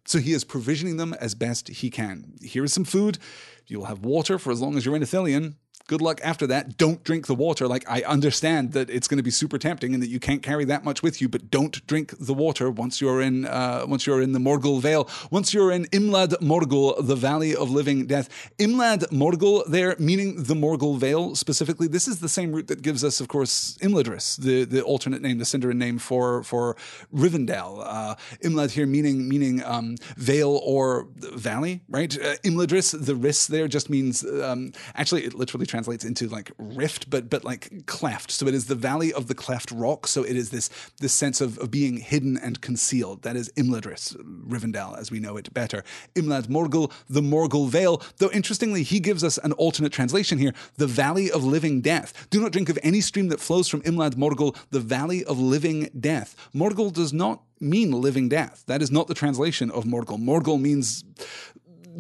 So he is provisioning them as best he can. Here is some food. You'll have water for as long as you're in Ithilien good luck after that. Don't drink the water. Like, I understand that it's going to be super tempting and that you can't carry that much with you, but don't drink the water once you're in, uh, once you're in the Morgul Vale. Once you're in Imlad Morgul, the Valley of Living Death. Imlad Morgul there, meaning the Morgul Vale specifically. This is the same root that gives us, of course, Imladris, the, the alternate name, the Sindarin name for, for Rivendell. Uh, Imlad here meaning, meaning, um, vale or valley, right? Uh, Imladris, the ris there just means, um, actually, it literally translates translates into like rift, but but like cleft. So it is the valley of the cleft rock. So it is this this sense of, of being hidden and concealed. That is Imladris, uh, Rivendell, as we know it better. Imlad Morgul, the Morgul Vale. Though interestingly, he gives us an alternate translation here: the Valley of Living Death. Do not drink of any stream that flows from Imlad Morgul, the Valley of Living Death. Morgul does not mean living death. That is not the translation of Morgul. Morgul means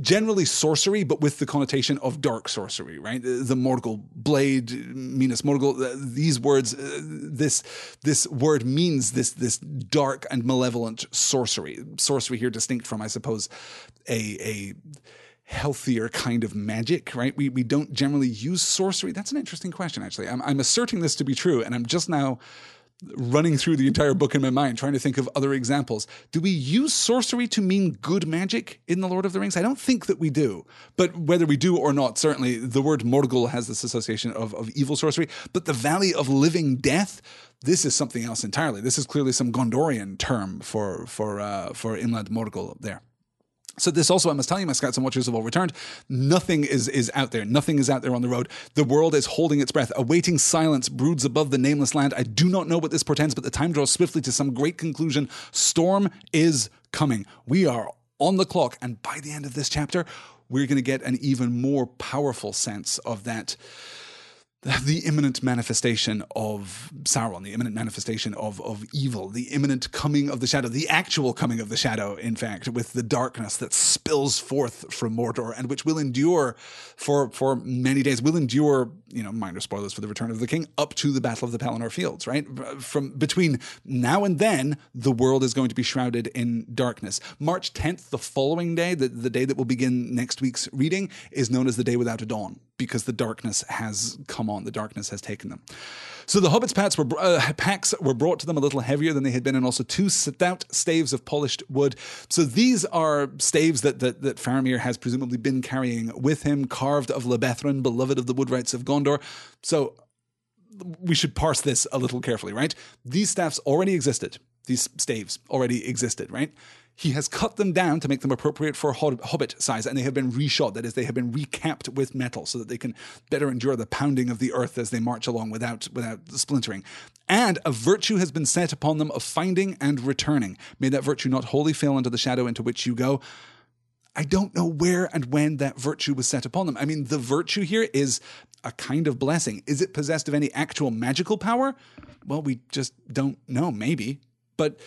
generally sorcery, but with the connotation of dark sorcery, right? The Morgul blade, Minas Morgul. These words, uh, this this word means this this dark and malevolent sorcery. Sorcery here, distinct from, I suppose, a a healthier kind of magic, right? We we don't generally use sorcery. That's an interesting question, actually. I'm, I'm asserting this to be true, and I'm just now running through the entire book in my mind, trying to think of other examples. Do we use sorcery to mean good magic in The Lord of the Rings? I don't think that we do. But whether we do or not, certainly the word Morgul has this association of, of evil sorcery. But the Valley of Living Death, this is something else entirely. This is clearly some Gondorian term for for uh, for Imlad Morgul there. So this also, I must tell you, my scouts and watchers have all returned. Nothing is is out there. Nothing is out there on the road. The world is holding its breath. A waiting silence broods above the nameless land. I do not know what this portends, but the time draws swiftly to some great conclusion. Storm is coming. We are on the clock, and by the end of this chapter, we're going to get an even more powerful sense of that the imminent manifestation of Sauron, the imminent manifestation of, of evil, the imminent coming of the shadow, the actual coming of the shadow, in fact, with the darkness that spills forth from Mordor and which will endure for, for many days, will endure, you know, minor spoilers for the return of the king, up to the Battle of the Pelennor Fields, right? From between now and then, the world is going to be shrouded in darkness. March 10th, the following day, the, the day that will begin next week's reading, is known as the Day Without a Dawn because the darkness has come on, the darkness has taken them. So the hobbits' packs were, uh, packs were brought to them a little heavier than they had been, and also two stout staves of polished wood. So these are staves that, that, that Faramir has presumably been carrying with him, carved of Lebethron, beloved of the Woodwrights of Gondor. So we should parse this a little carefully, right? These staffs already existed. These staves already existed, right? He has cut them down to make them appropriate for hobbit size, and they have been reshot. That is, they have been recapped with metal so that they can better endure the pounding of the earth as they march along without without splintering. And a virtue has been set upon them of finding and returning. May that virtue not wholly fail into the shadow into which you go. I don't know where and when that virtue was set upon them. I mean, the virtue here is a kind of blessing. Is it possessed of any actual magical power? Well, we just don't know, maybe. But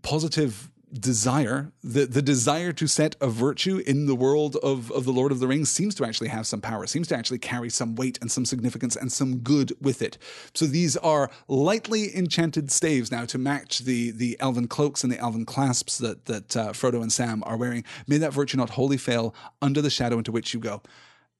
positive desire, the, the desire to set a virtue in the world of, of the Lord of the Rings seems to actually have some power, seems to actually carry some weight and some significance and some good with it. So these are lightly enchanted staves now to match the, the elven cloaks and the elven clasps that, that uh, Frodo and Sam are wearing. May that virtue not wholly fail under the shadow into which you go.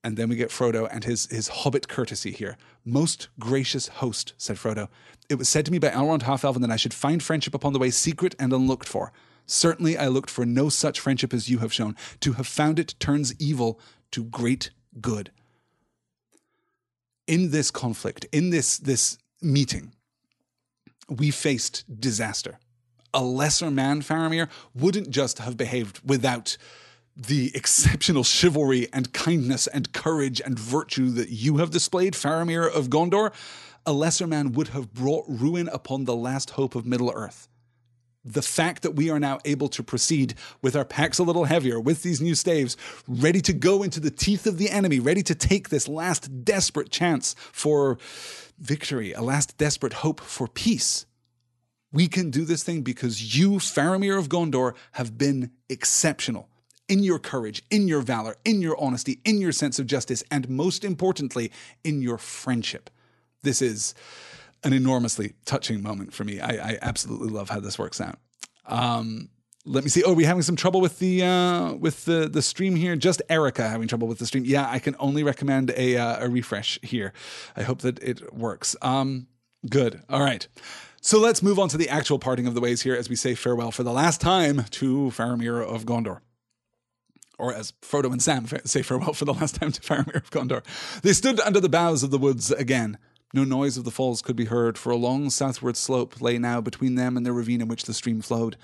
And then we get Frodo and his, his hobbit courtesy here. Most gracious host, said Frodo, it was said to me by Elrond Half-Elven that I should find friendship upon the way secret and unlooked for. Certainly I looked for no such friendship as you have shown. To have found it turns evil to great good. In this conflict, in this, this meeting, we faced disaster. A lesser man, Faramir, wouldn't just have behaved without the exceptional chivalry and kindness and courage and virtue that you have displayed, Faramir of Gondor. A lesser man would have brought ruin upon the last hope of Middle Earth the fact that we are now able to proceed with our packs a little heavier, with these new staves, ready to go into the teeth of the enemy, ready to take this last desperate chance for victory, a last desperate hope for peace. We can do this thing because you, Faramir of Gondor, have been exceptional in your courage, in your valor, in your honesty, in your sense of justice, and most importantly, in your friendship. This is an enormously touching moment for me. I, I absolutely love how this works out. Um, let me see. Oh, are we having some trouble with the uh, with the the stream here? Just Erica having trouble with the stream. Yeah, I can only recommend a uh, a refresh here. I hope that it works. Um, good. All right. So let's move on to the actual parting of the ways here as we say farewell for the last time to Faramir of Gondor or as Frodo and Sam say farewell for the last time to Faramir of Gondor. They stood under the boughs of the woods again, no noise of the falls could be heard, for a long southward slope lay now between them and the ravine in which the stream flowed.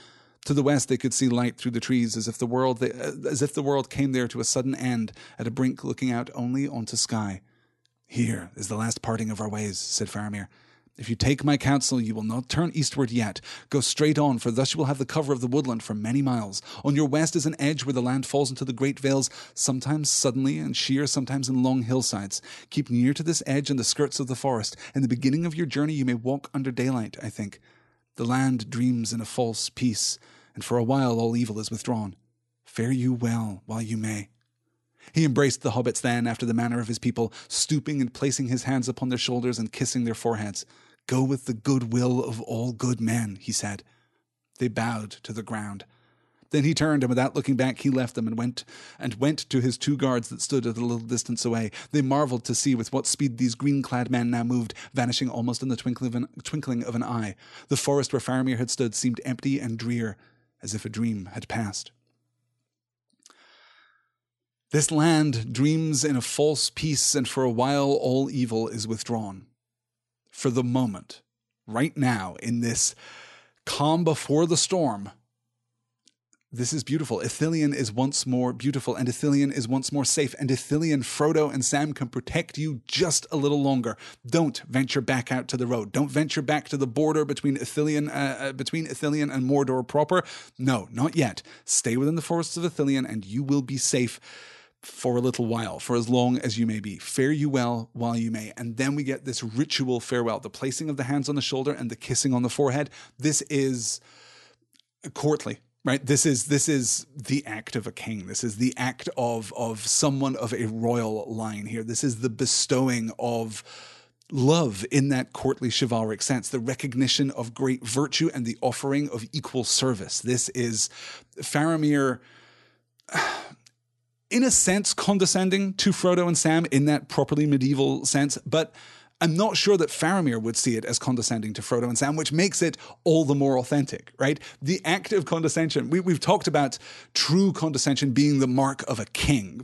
To the west they could see light through the trees, as if the world they, as if the world came there to a sudden end, at a brink looking out only onto sky. Here is the last parting of our ways, said Faramir. If you take my counsel, you will not turn eastward yet. Go straight on, for thus you will have the cover of the woodland for many miles. On your west is an edge where the land falls into the great vales, sometimes suddenly and sheer, sometimes in long hillsides. Keep near to this edge and the skirts of the forest. In the beginning of your journey, you may walk under daylight, I think. The land dreams in a false peace, and for a while all evil is withdrawn. Fare you well while you may. He embraced the hobbits then, after the manner of his people, stooping and placing his hands upon their shoulders and kissing their foreheads. Go with the good will of all good men, he said. They bowed to the ground. Then he turned, and without looking back, he left them and went and went to his two guards that stood at a little distance away. They marveled to see with what speed these green-clad men now moved, vanishing almost in the twinkling of, an, twinkling of an eye. The forest where Faramir had stood seemed empty and drear, as if a dream had passed. This land dreams in a false peace, and for a while all evil is withdrawn for the moment, right now, in this calm before the storm, this is beautiful. Ithilien is once more beautiful, and Ithilien is once more safe, and Ithilien, Frodo, and Sam can protect you just a little longer. Don't venture back out to the road. Don't venture back to the border between Ithilien, uh, uh, between Ithilien and Mordor proper. No, not yet. Stay within the forests of Ithilien, and you will be safe for a little while, for as long as you may be. Fare you well while you may. And then we get this ritual farewell, the placing of the hands on the shoulder and the kissing on the forehead. This is courtly right this is this is the act of a king this is the act of of someone of a royal line here this is the bestowing of love in that courtly chivalric sense the recognition of great virtue and the offering of equal service this is faramir in a sense, condescending to Frodo and Sam in that properly medieval sense, but I'm not sure that Faramir would see it as condescending to Frodo and Sam, which makes it all the more authentic, right? The act of condescension, we, have talked about true condescension being the mark of a king.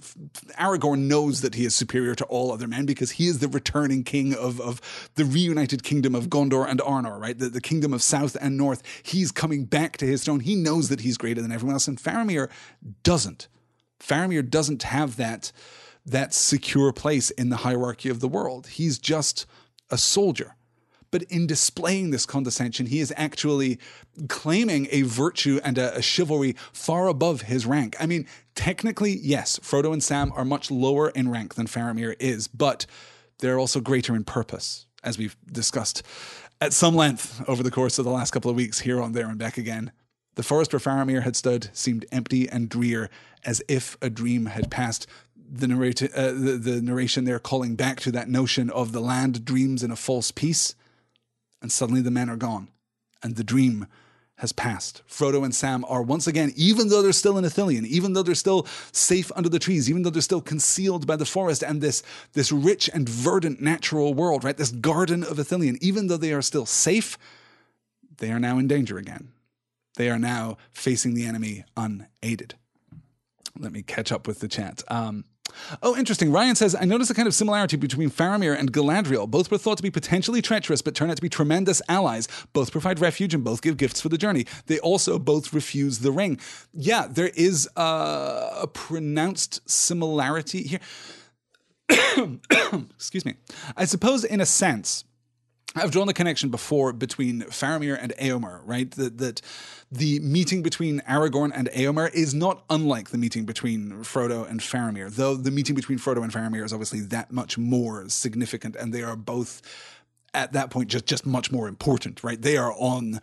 Aragorn knows that he is superior to all other men because he is the returning king of, of the reunited kingdom of Gondor and Arnor, right? The, the kingdom of South and North. He's coming back to his throne. He knows that he's greater than everyone else, and Faramir doesn't. Faramir doesn't have that that secure place in the hierarchy of the world. He's just a soldier. But in displaying this condescension, he is actually claiming a virtue and a, a, chivalry far above his rank. I mean, technically, yes, Frodo and Sam are much lower in rank than Faramir is, but they're also greater in purpose, as we've discussed at some length over the course of the last couple of weeks here on There and Back Again. The forest where Faramir had stood seemed empty and drear, as if a dream had passed. The, uh, the, the narration there calling back to that notion of the land dreams in a false peace, and suddenly the men are gone, and the dream has passed. Frodo and Sam are once again, even though they're still in Ithilien, even though they're still safe under the trees, even though they're still concealed by the forest and this, this rich and verdant natural world, right? This garden of Ithilien, even though they are still safe, they are now in danger again. They are now facing the enemy unaided. Let me catch up with the chat. Um, Oh, interesting. Ryan says, I noticed a kind of similarity between Faramir and Galadriel. Both were thought to be potentially treacherous, but turn out to be tremendous allies. Both provide refuge and both give gifts for the journey. They also both refuse the ring. Yeah, there is a, a pronounced similarity here. Excuse me. I suppose, in a sense, I've drawn the connection before between Faramir and Eomer, right? That, that the meeting between Aragorn and Eomer is not unlike the meeting between Frodo and Faramir, though the meeting between Frodo and Faramir is obviously that much more significant, and they are both at that point just just much more important, right? They are on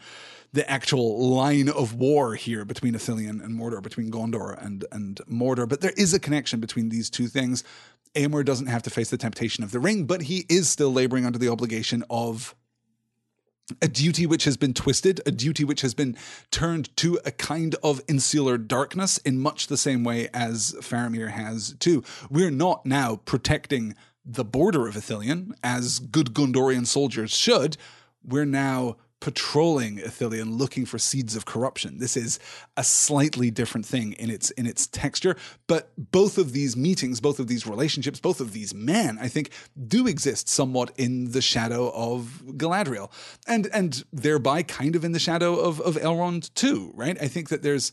the actual line of war here between Ithilien and Mordor, between Gondor and and Mordor. But there is a connection between these two things. Eomer doesn't have to face the temptation of the ring, but he is still laboring under the obligation of a duty which has been twisted, a duty which has been turned to a kind of insular darkness in much the same way as Faramir has too. We're not now protecting the border of Ithilien as good Gondorian soldiers should. We're now patrolling Ithilien looking for seeds of corruption. This is a slightly different thing in its in its texture, but both of these meetings, both of these relationships, both of these men, I think, do exist somewhat in the shadow of Galadriel. And and thereby kind of in the shadow of, of Elrond too, right? I think that there's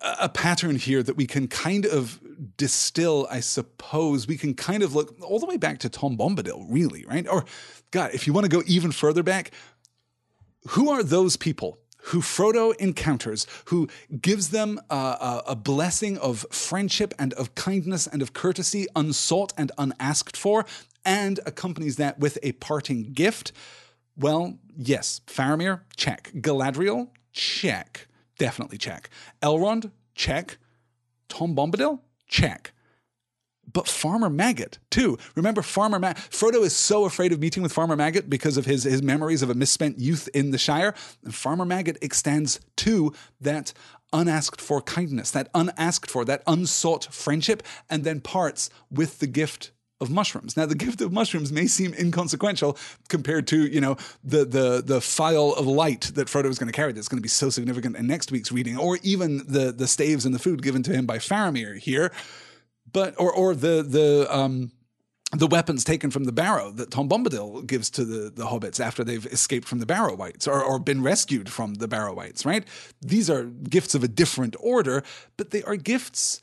a pattern here that we can kind of distill, I suppose. We can kind of look all the way back to Tom Bombadil, really, right? Or, God, if you want to go even further back, who are those people who Frodo encounters, who gives them a, a, blessing of friendship and of kindness and of courtesy, unsought and unasked for, and accompanies that with a parting gift? Well, yes, Faramir, check. Galadriel, check. Definitely check. Elrond, check. Tom Bombadil, check but Farmer Maggot too. Remember Farmer Maggot? Frodo is so afraid of meeting with Farmer Maggot because of his, his memories of a misspent youth in the Shire. And Farmer Maggot extends to that unasked for kindness, that unasked for, that unsought friendship, and then parts with the gift of mushrooms. Now, the gift of mushrooms may seem inconsequential compared to, you know, the the the phial of light that Frodo is going to carry that's going to be so significant in next week's reading, or even the the staves and the food given to him by Faramir here but or or the the um the weapons taken from the barrow that Tom Bombadil gives to the, the hobbits after they've escaped from the Barrow-wights or, or been rescued from the Barrow-wights, right? These are gifts of a different order, but they are gifts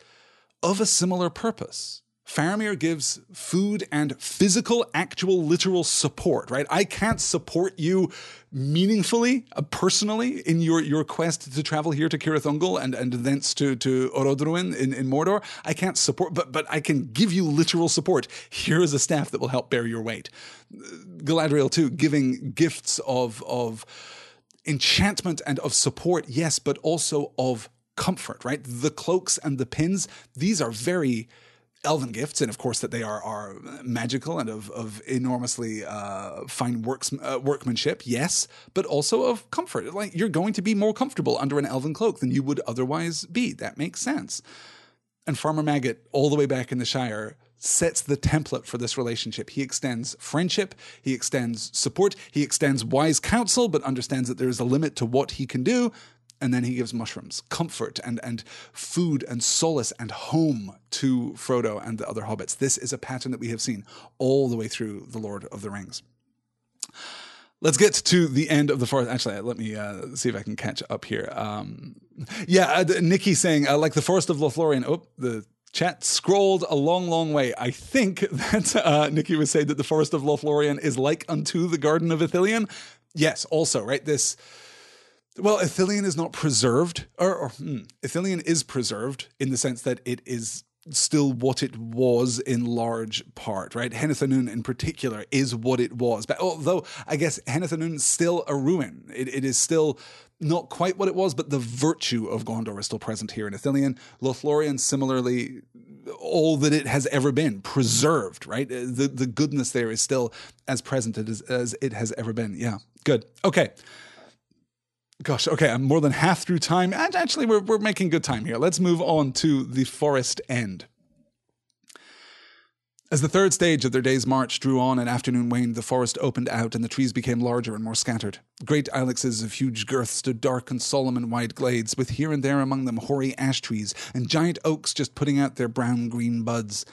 of a similar purpose. Faramir gives food and physical, actual, literal support, right? I can't support you meaningfully, uh, personally, in your, your quest to travel here to Cirith Ungol and, and thence to, to Orodruin in, in Mordor. I can't support, but, but I can give you literal support. Here is a staff that will help bear your weight. Galadriel, too, giving gifts of, of enchantment and of support, yes, but also of comfort, right? The cloaks and the pins, these are very elven gifts, and of course that they are are magical and of of enormously uh, fine works uh, workmanship. Yes, but also of comfort. Like you're going to be more comfortable under an elven cloak than you would otherwise be. That makes sense. And Farmer Maggot, all the way back in the Shire, sets the template for this relationship. He extends friendship, he extends support, he extends wise counsel, but understands that there is a limit to what he can do and then he gives mushrooms, comfort and, and food and solace and home to Frodo and the other hobbits. This is a pattern that we have seen all the way through The Lord of the Rings. Let's get to the end of the forest. Actually, let me uh, see if I can catch up here. Um, yeah, uh, Nikki saying, uh, like the Forest of Lothlorien. Oh, the chat scrolled a long, long way. I think that uh, Nikki was saying that the Forest of Lothlorien is like unto the Garden of Ithilien. Yes, also, right? This well, Ithilien is not preserved, or, or hmm, Ithilien is preserved in the sense that it is still what it was in large part, right? Henneth Annûn in particular is what it was. But although I guess Henneth Annûn is still a ruin, it, it is still not quite what it was, but the virtue of Gondor is still present here in Ithilien. Lothlorien, similarly, all that it has ever been, preserved, right? The, the goodness there is still as present as, as it has ever been. Yeah, good. Okay. Gosh, okay, I'm more than half through time. And actually, we're, we're making good time here. Let's move on to the forest end. As the third stage of their day's march drew on and afternoon waned, the forest opened out and the trees became larger and more scattered. Great ilexes of huge girth stood dark and solemn in wide glades, with here and there among them hoary ash trees and giant oaks just putting out their brown green buds.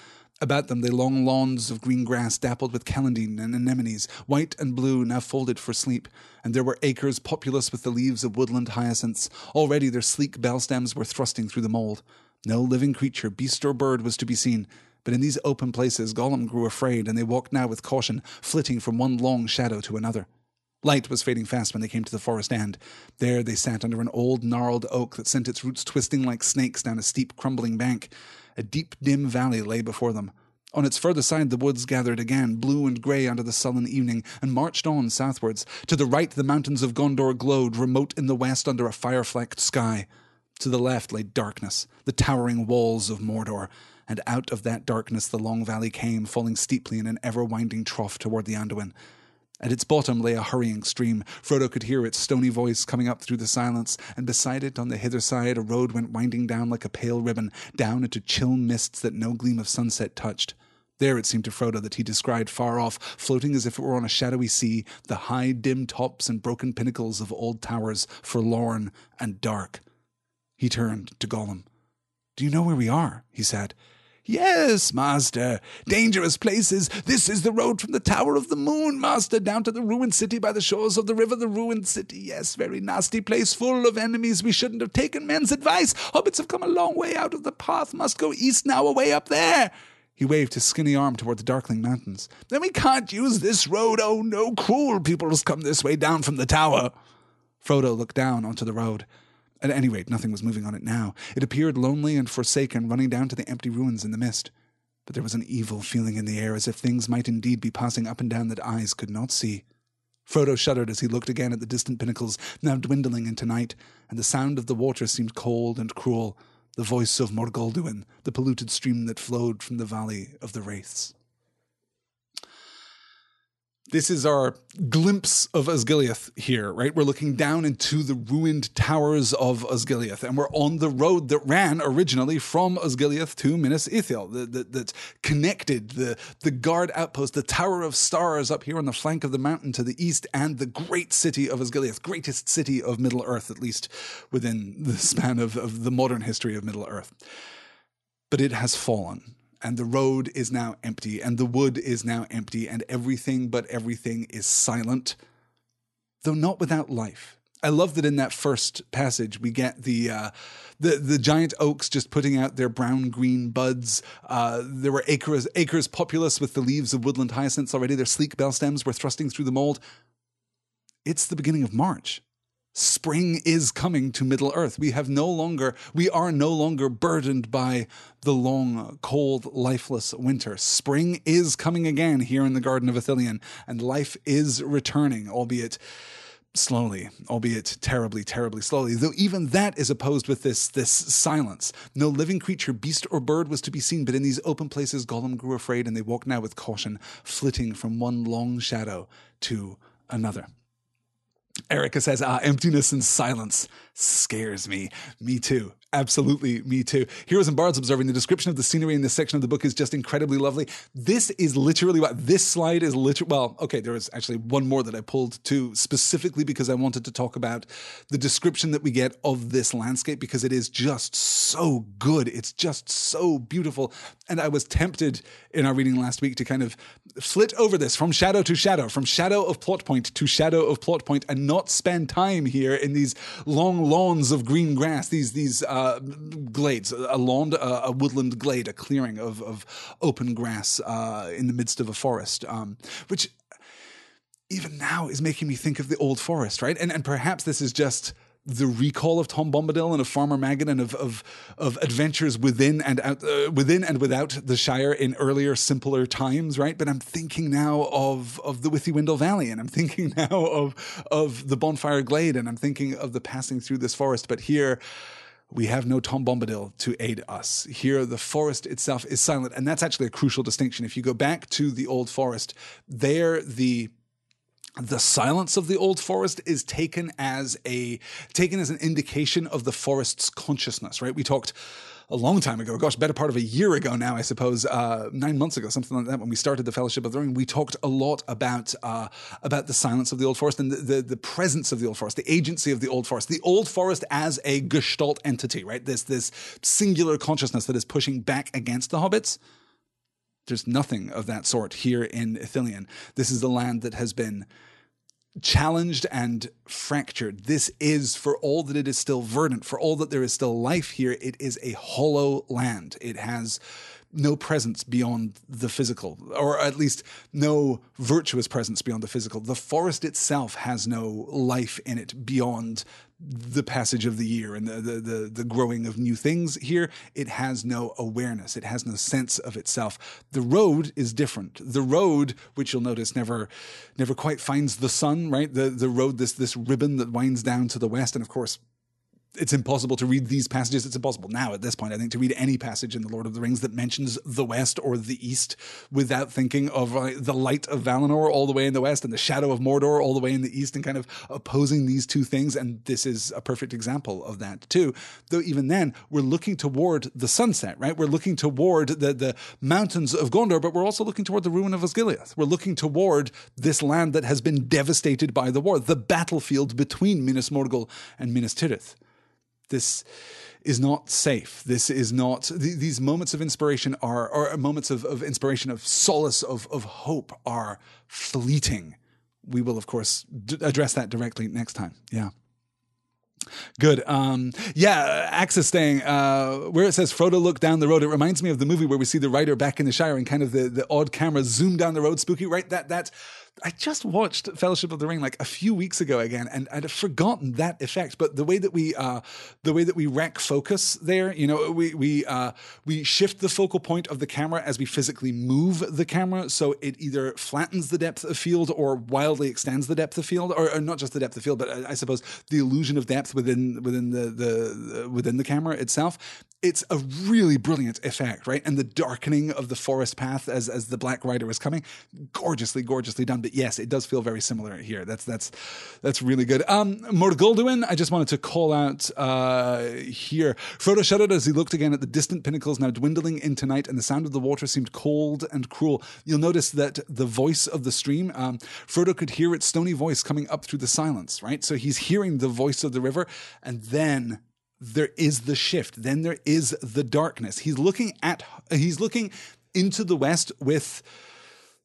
About them lay long lawns of green grass dappled with celandine and anemones, white and blue, now folded for sleep, and there were acres populous with the leaves of woodland hyacinths. Already their sleek bell stems were thrusting through the mould. No living creature, beast or bird, was to be seen, but in these open places, Gollum grew afraid, and they walked now with caution, flitting from one long shadow to another. Light was fading fast when they came to the forest end. There they sat under an old gnarled oak that sent its roots twisting like snakes down a steep, crumbling bank. A deep, dim valley lay before them. On its further side, the woods gathered again, blue and grey under the sullen evening, and marched on southwards. To the right, the mountains of Gondor glowed, remote in the west under a fire flecked sky. To the left lay darkness, the towering walls of Mordor and out of that darkness the long valley came, falling steeply in an ever winding trough toward the Anduin. At its bottom lay a hurrying stream. Frodo could hear its stony voice coming up through the silence, and beside it, on the hither side, a road went winding down like a pale ribbon, down into chill mists that no gleam of sunset touched. There it seemed to Frodo that he descried far off, floating as if it were on a shadowy sea, the high, dim tops and broken pinnacles of old towers, forlorn and dark. He turned to Gollum. Do you know where we are? he said. Yes, master. Dangerous places. This is the road from the Tower of the Moon, master, down to the ruined city by the shores of the river. The ruined city. Yes, very nasty place, full of enemies. We shouldn't have taken men's advice. Hobbits have come a long way out of the path. Must go east now, away up there. He waved his skinny arm toward the darkling mountains. Then we can't use this road. Oh, no cruel people has come this way down from the tower. Frodo looked down onto the road. At any rate, nothing was moving on it now. It appeared lonely and forsaken, running down to the empty ruins in the mist. But there was an evil feeling in the air, as if things might indeed be passing up and down that eyes could not see. Frodo shuddered as he looked again at the distant pinnacles, now dwindling into night, and the sound of the water seemed cold and cruel, the voice of Morgulduin, the polluted stream that flowed from the valley of the Wraiths. This is our glimpse of Osgiliath here, right? We're looking down into the ruined towers of Osgiliath, and we're on the road that ran originally from Osgiliath to Minas Ithil, that, that, that connected the, the guard outpost, the Tower of Stars up here on the flank of the mountain to the east, and the great city of Osgiliath, greatest city of Middle Earth, at least within the span of, of the modern history of Middle Earth. But it has fallen and the road is now empty, and the wood is now empty, and everything but everything is silent, though not without life. I love that in that first passage we get the uh, the the giant oaks just putting out their brown green buds. Uh, there were acres acres populous with the leaves of woodland hyacinths already. Their sleek bell stems were thrusting through the mold. It's the beginning of March spring is coming to Middle Earth. We have no longer, we are no longer burdened by the long, cold, lifeless winter. Spring is coming again here in the Garden of Ithilien, and life is returning, albeit slowly, albeit terribly, terribly slowly. Though even that is opposed with this this silence. No living creature, beast or bird was to be seen, but in these open places Gollum grew afraid, and they walked now with caution, flitting from one long shadow to another. Erica says, ah, emptiness and silence scares me. Me too. Absolutely, me too. Heroes and Bards observing the description of the scenery in this section of the book is just incredibly lovely. This is literally what this slide is literally. Well, okay, there is actually one more that I pulled too, specifically because I wanted to talk about the description that we get of this landscape because it is just so good. It's just so beautiful. And I was tempted in our reading last week to kind of flit over this from shadow to shadow, from shadow of plot point to shadow of plot point, and not spend time here in these long lawns of green grass, these these uh, uh, glades, a lawn, a, woodland glade, a clearing of of open grass uh, in the midst of a forest, um, which even now is making me think of the old forest, right? And and perhaps this is just the recall of Tom Bombadil and of Farmer Maggot and of of, of adventures within and out, uh, within and without the Shire in earlier, simpler times, right? But I'm thinking now of of the Withywindle Valley, and I'm thinking now of of the Bonfire Glade, and I'm thinking of the passing through this forest. But here we have no Tom Bombadil to aid us. Here, the forest itself is silent. And that's actually a crucial distinction. If you go back to the old forest, there, the the silence of the old forest is taken as a taken as an indication of the forest's consciousness right we talked a long time ago, gosh, better part of a year ago now, I suppose, uh, nine months ago, something like that, when we started the Fellowship of the Ring, we talked a lot about uh, about the silence of the Old Forest and the, the, the presence of the Old Forest, the agency of the Old Forest, the Old Forest as a Gestalt entity, right? This this singular consciousness that is pushing back against the hobbits. There's nothing of that sort here in Ithilien. This is the land that has been challenged and fractured. This is, for all that it is still verdant, for all that there is still life here, it is a hollow land. It has no presence beyond the physical, or at least no virtuous presence beyond the physical. The forest itself has no life in it beyond the passage of the year and the, the, the, the, growing of new things here, it has no awareness. It has no sense of itself. The road is different. The road, which you'll notice never, never quite finds the sun, right? The, the road, this, this ribbon that winds down to the west. And of course, it's impossible to read these passages. It's impossible now at this point, I think, to read any passage in the Lord of the Rings that mentions the West or the East without thinking of uh, the light of Valinor all the way in the West and the shadow of Mordor all the way in the East and kind of opposing these two things. And this is a perfect example of that too. Though even then, we're looking toward the sunset, right? We're looking toward the, the mountains of Gondor, but we're also looking toward the ruin of Osgiliath. We're looking toward this land that has been devastated by the war, the battlefield between Minas Morgul and Minas Tirith. This is not safe. This is not, th- these moments of inspiration are, or moments of, of inspiration, of solace, of, of hope are fleeting. We will, of course, d- address that directly next time. Yeah. Good. Um, yeah, Axis staying uh, where it says Frodo looked down the road. It reminds me of the movie where we see the rider back in the Shire and kind of the, the odd camera zoom down the road, spooky. Right? That that I just watched Fellowship of the Ring like a few weeks ago again, and I'd forgotten that effect. But the way that we, uh, the way that we wreck focus there, you know, we we uh, we shift the focal point of the camera as we physically move the camera, so it either flattens the depth of field or wildly extends the depth of field, or, or not just the depth of field, but I, I suppose the illusion of depth within within the, the within the camera itself. It's a really brilliant effect, right? And the darkening of the forest path as as the Black Rider is coming, gorgeously, gorgeously done but yes, it does feel very similar here. That's that's that's really good. Um, Morgulduin, I just wanted to call out uh, here. Frodo shuddered as he looked again at the distant pinnacles now dwindling into night, and the sound of the water seemed cold and cruel. You'll notice that the voice of the stream, um, Frodo could hear its stony voice coming up through the silence. Right, so he's hearing the voice of the river, and then there is the shift. Then there is the darkness. He's looking at. He's looking into the west with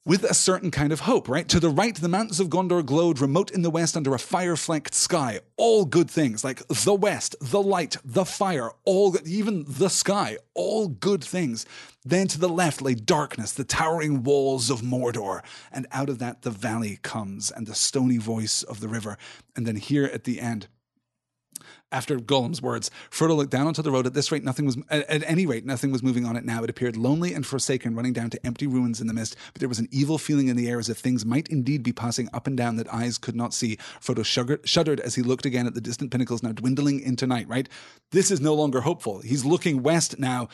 with a certain kind of hope, right? To the right, the mountains of Gondor glowed remote in the west under a fire flecked sky. All good things, like the west, the light, the fire, all even the sky, all good things. Then to the left lay darkness, the towering walls of Mordor. And out of that, the valley comes and the stony voice of the river. And then here at the end, after Gollum's words, Frodo looked down onto the road. At this rate, nothing was at, any rate, nothing was moving on it now. It appeared lonely and forsaken, running down to empty ruins in the mist. But there was an evil feeling in the air, as if things might indeed be passing up and down that eyes could not see. Frodo shuddered as he looked again at the distant pinnacles, now dwindling into night. Right, this is no longer hopeful. He's looking west now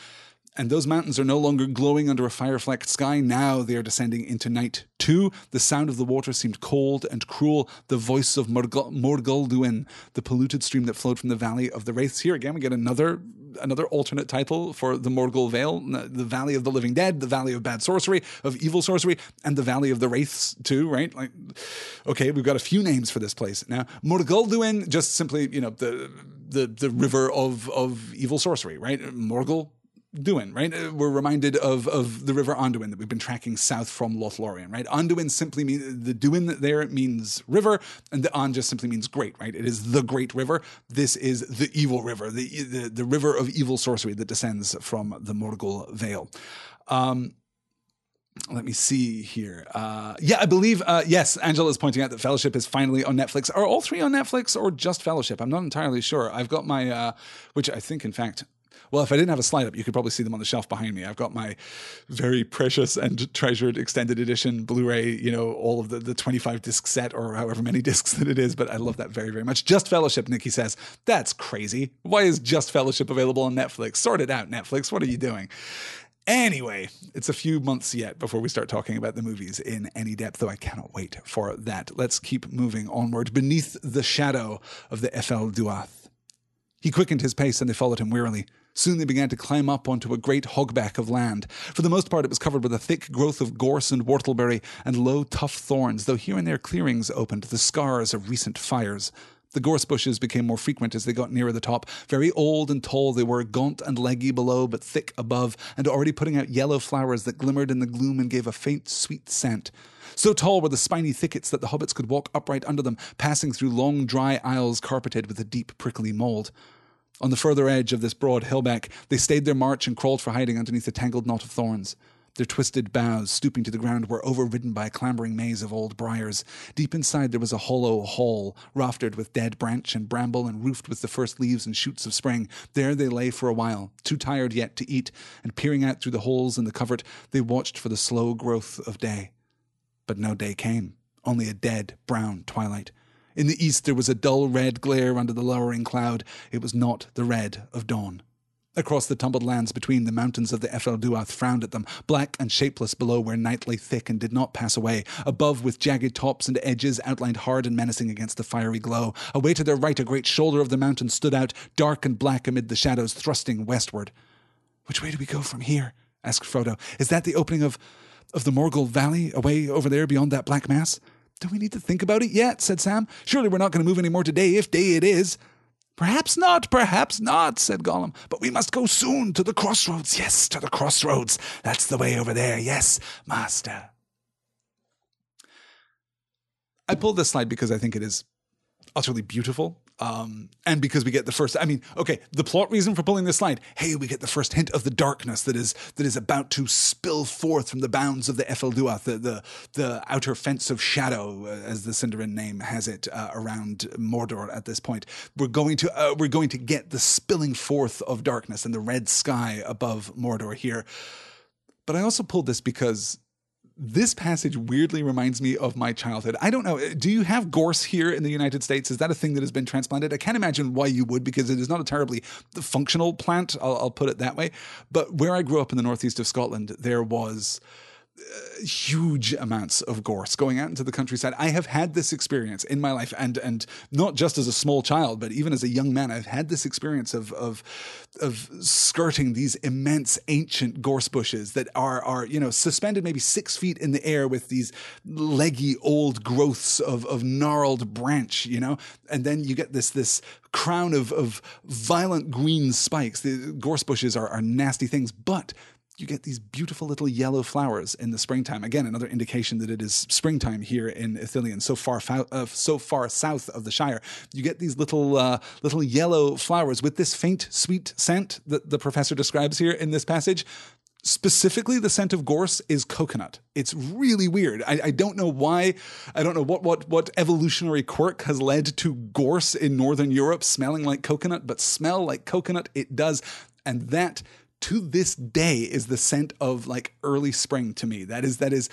and those mountains are no longer glowing under a fire flecked sky. Now they are descending into night too. The sound of the water seemed cold and cruel. The voice of Morgulduin, the polluted stream that flowed from the Valley of the Wraiths. Here again, we get another another alternate title for the Morgul Vale, the Valley of the Living Dead, the Valley of Bad Sorcery, of Evil Sorcery, and the Valley of the Wraiths too, right? Like, okay, we've got a few names for this place now. Morgulduin, just simply, you know, the the the river of of evil sorcery, right? Morgul Duin, right? Uh, we're reminded of, of the river Anduin that we've been tracking south from Lothlorien, right? Anduin simply means, the Duin there means river, and the An just simply means great, right? It is the great river. This is the evil river, the, the, the river of evil sorcery that descends from the Morgul Vale. Um, let me see here. Uh, yeah, I believe, uh, yes, Angela is pointing out that Fellowship is finally on Netflix. Are all three on Netflix or just Fellowship? I'm not entirely sure. I've got my, uh, which I think, in fact, well, if I didn't have a slide up, you could probably see them on the shelf behind me. I've got my very precious and treasured extended edition Blu-ray, you know, all of the, the 25 disc set or however many discs that it is, but I love that very, very much. Just Fellowship, Nikki says. That's crazy. Why is Just Fellowship available on Netflix? Sort it out, Netflix. What are you doing? Anyway, it's a few months yet before we start talking about the movies in any depth, though I cannot wait for that. Let's keep moving onward beneath the shadow of the Ephel Dúath. He quickened his pace and they followed him wearily. Soon they began to climb up onto a great hogback of land. For the most part, it was covered with a thick growth of gorse and whortleberry and low, tough thorns, though here and there clearings opened, the scars of recent fires. The gorse bushes became more frequent as they got nearer the top. Very old and tall they were, gaunt and leggy below, but thick above, and already putting out yellow flowers that glimmered in the gloom and gave a faint, sweet scent. So tall were the spiny thickets that the hobbits could walk upright under them, passing through long, dry aisles carpeted with a deep, prickly mould. On the further edge of this broad hillback, they stayed their march and crawled for hiding underneath a tangled knot of thorns. Their twisted boughs, stooping to the ground, were overridden by a clambering maze of old briars. Deep inside there was a hollow hall, raftered with dead branch and bramble and roofed with the first leaves and shoots of spring. There they lay for a while, too tired yet to eat, and peering out through the holes in the covert, they watched for the slow growth of day. But no day came, only a dead, brown twilight. In the east there was a dull red glare under the lowering cloud. It was not the red of dawn. Across the tumbled lands between, the mountains of the Ephel Dúath frowned at them, black and shapeless below where night lay thick and did not pass away, above with jagged tops and edges outlined hard and menacing against the fiery glow. Away to their right, a great shoulder of the mountain stood out, dark and black amid the shadows, thrusting westward. Which way do we go from here? asked Frodo. Is that the opening of, of the Morgul Valley, away over there beyond that black mass? Do we need to think about it yet? said Sam. Surely we're not going to move any more today, if day it is. Perhaps not, perhaps not, said Gollum. But we must go soon to the crossroads. Yes, to the crossroads. That's the way over there. Yes, master. I pulled this slide because I think it is utterly beautiful. Um, and because we get the first, I mean, okay, the plot reason for pulling this slide, hey, we get the first hint of the darkness that is that is about to spill forth from the bounds of the Ephel Dúath, the, the, the outer fence of shadow, uh, as the Sindarin name has it, uh, around Mordor at this point. We're going to uh, we're going to get the spilling forth of darkness and the red sky above Mordor here. But I also pulled this because this passage weirdly reminds me of my childhood. I don't know. Do you have gorse here in the United States? Is that a thing that has been transplanted? I can't imagine why you would because it is not a terribly functional plant. I'll, I'll put it that way. But where I grew up in the northeast of Scotland, there was uh, huge amounts of gorse going out into the countryside. I have had this experience in my life, and and not just as a small child, but even as a young man, I've had this experience of of of skirting these immense ancient gorse bushes that are are you know suspended maybe six feet in the air with these leggy old growths of of gnarled branch, you know, and then you get this this crown of of violent green spikes. The gorse bushes are, are nasty things, but you get these beautiful little yellow flowers in the springtime. Again, another indication that it is springtime here in Ithilien, so far uh, so far south of the Shire. You get these little uh, little yellow flowers with this faint, sweet scent that the professor describes here in this passage. Specifically, the scent of gorse is coconut. It's really weird. I, I, don't know why. I don't know what, what, what evolutionary quirk has led to gorse in Northern Europe smelling like coconut, but smell like coconut it does. And that to this day is the scent of like early spring to me. That is that is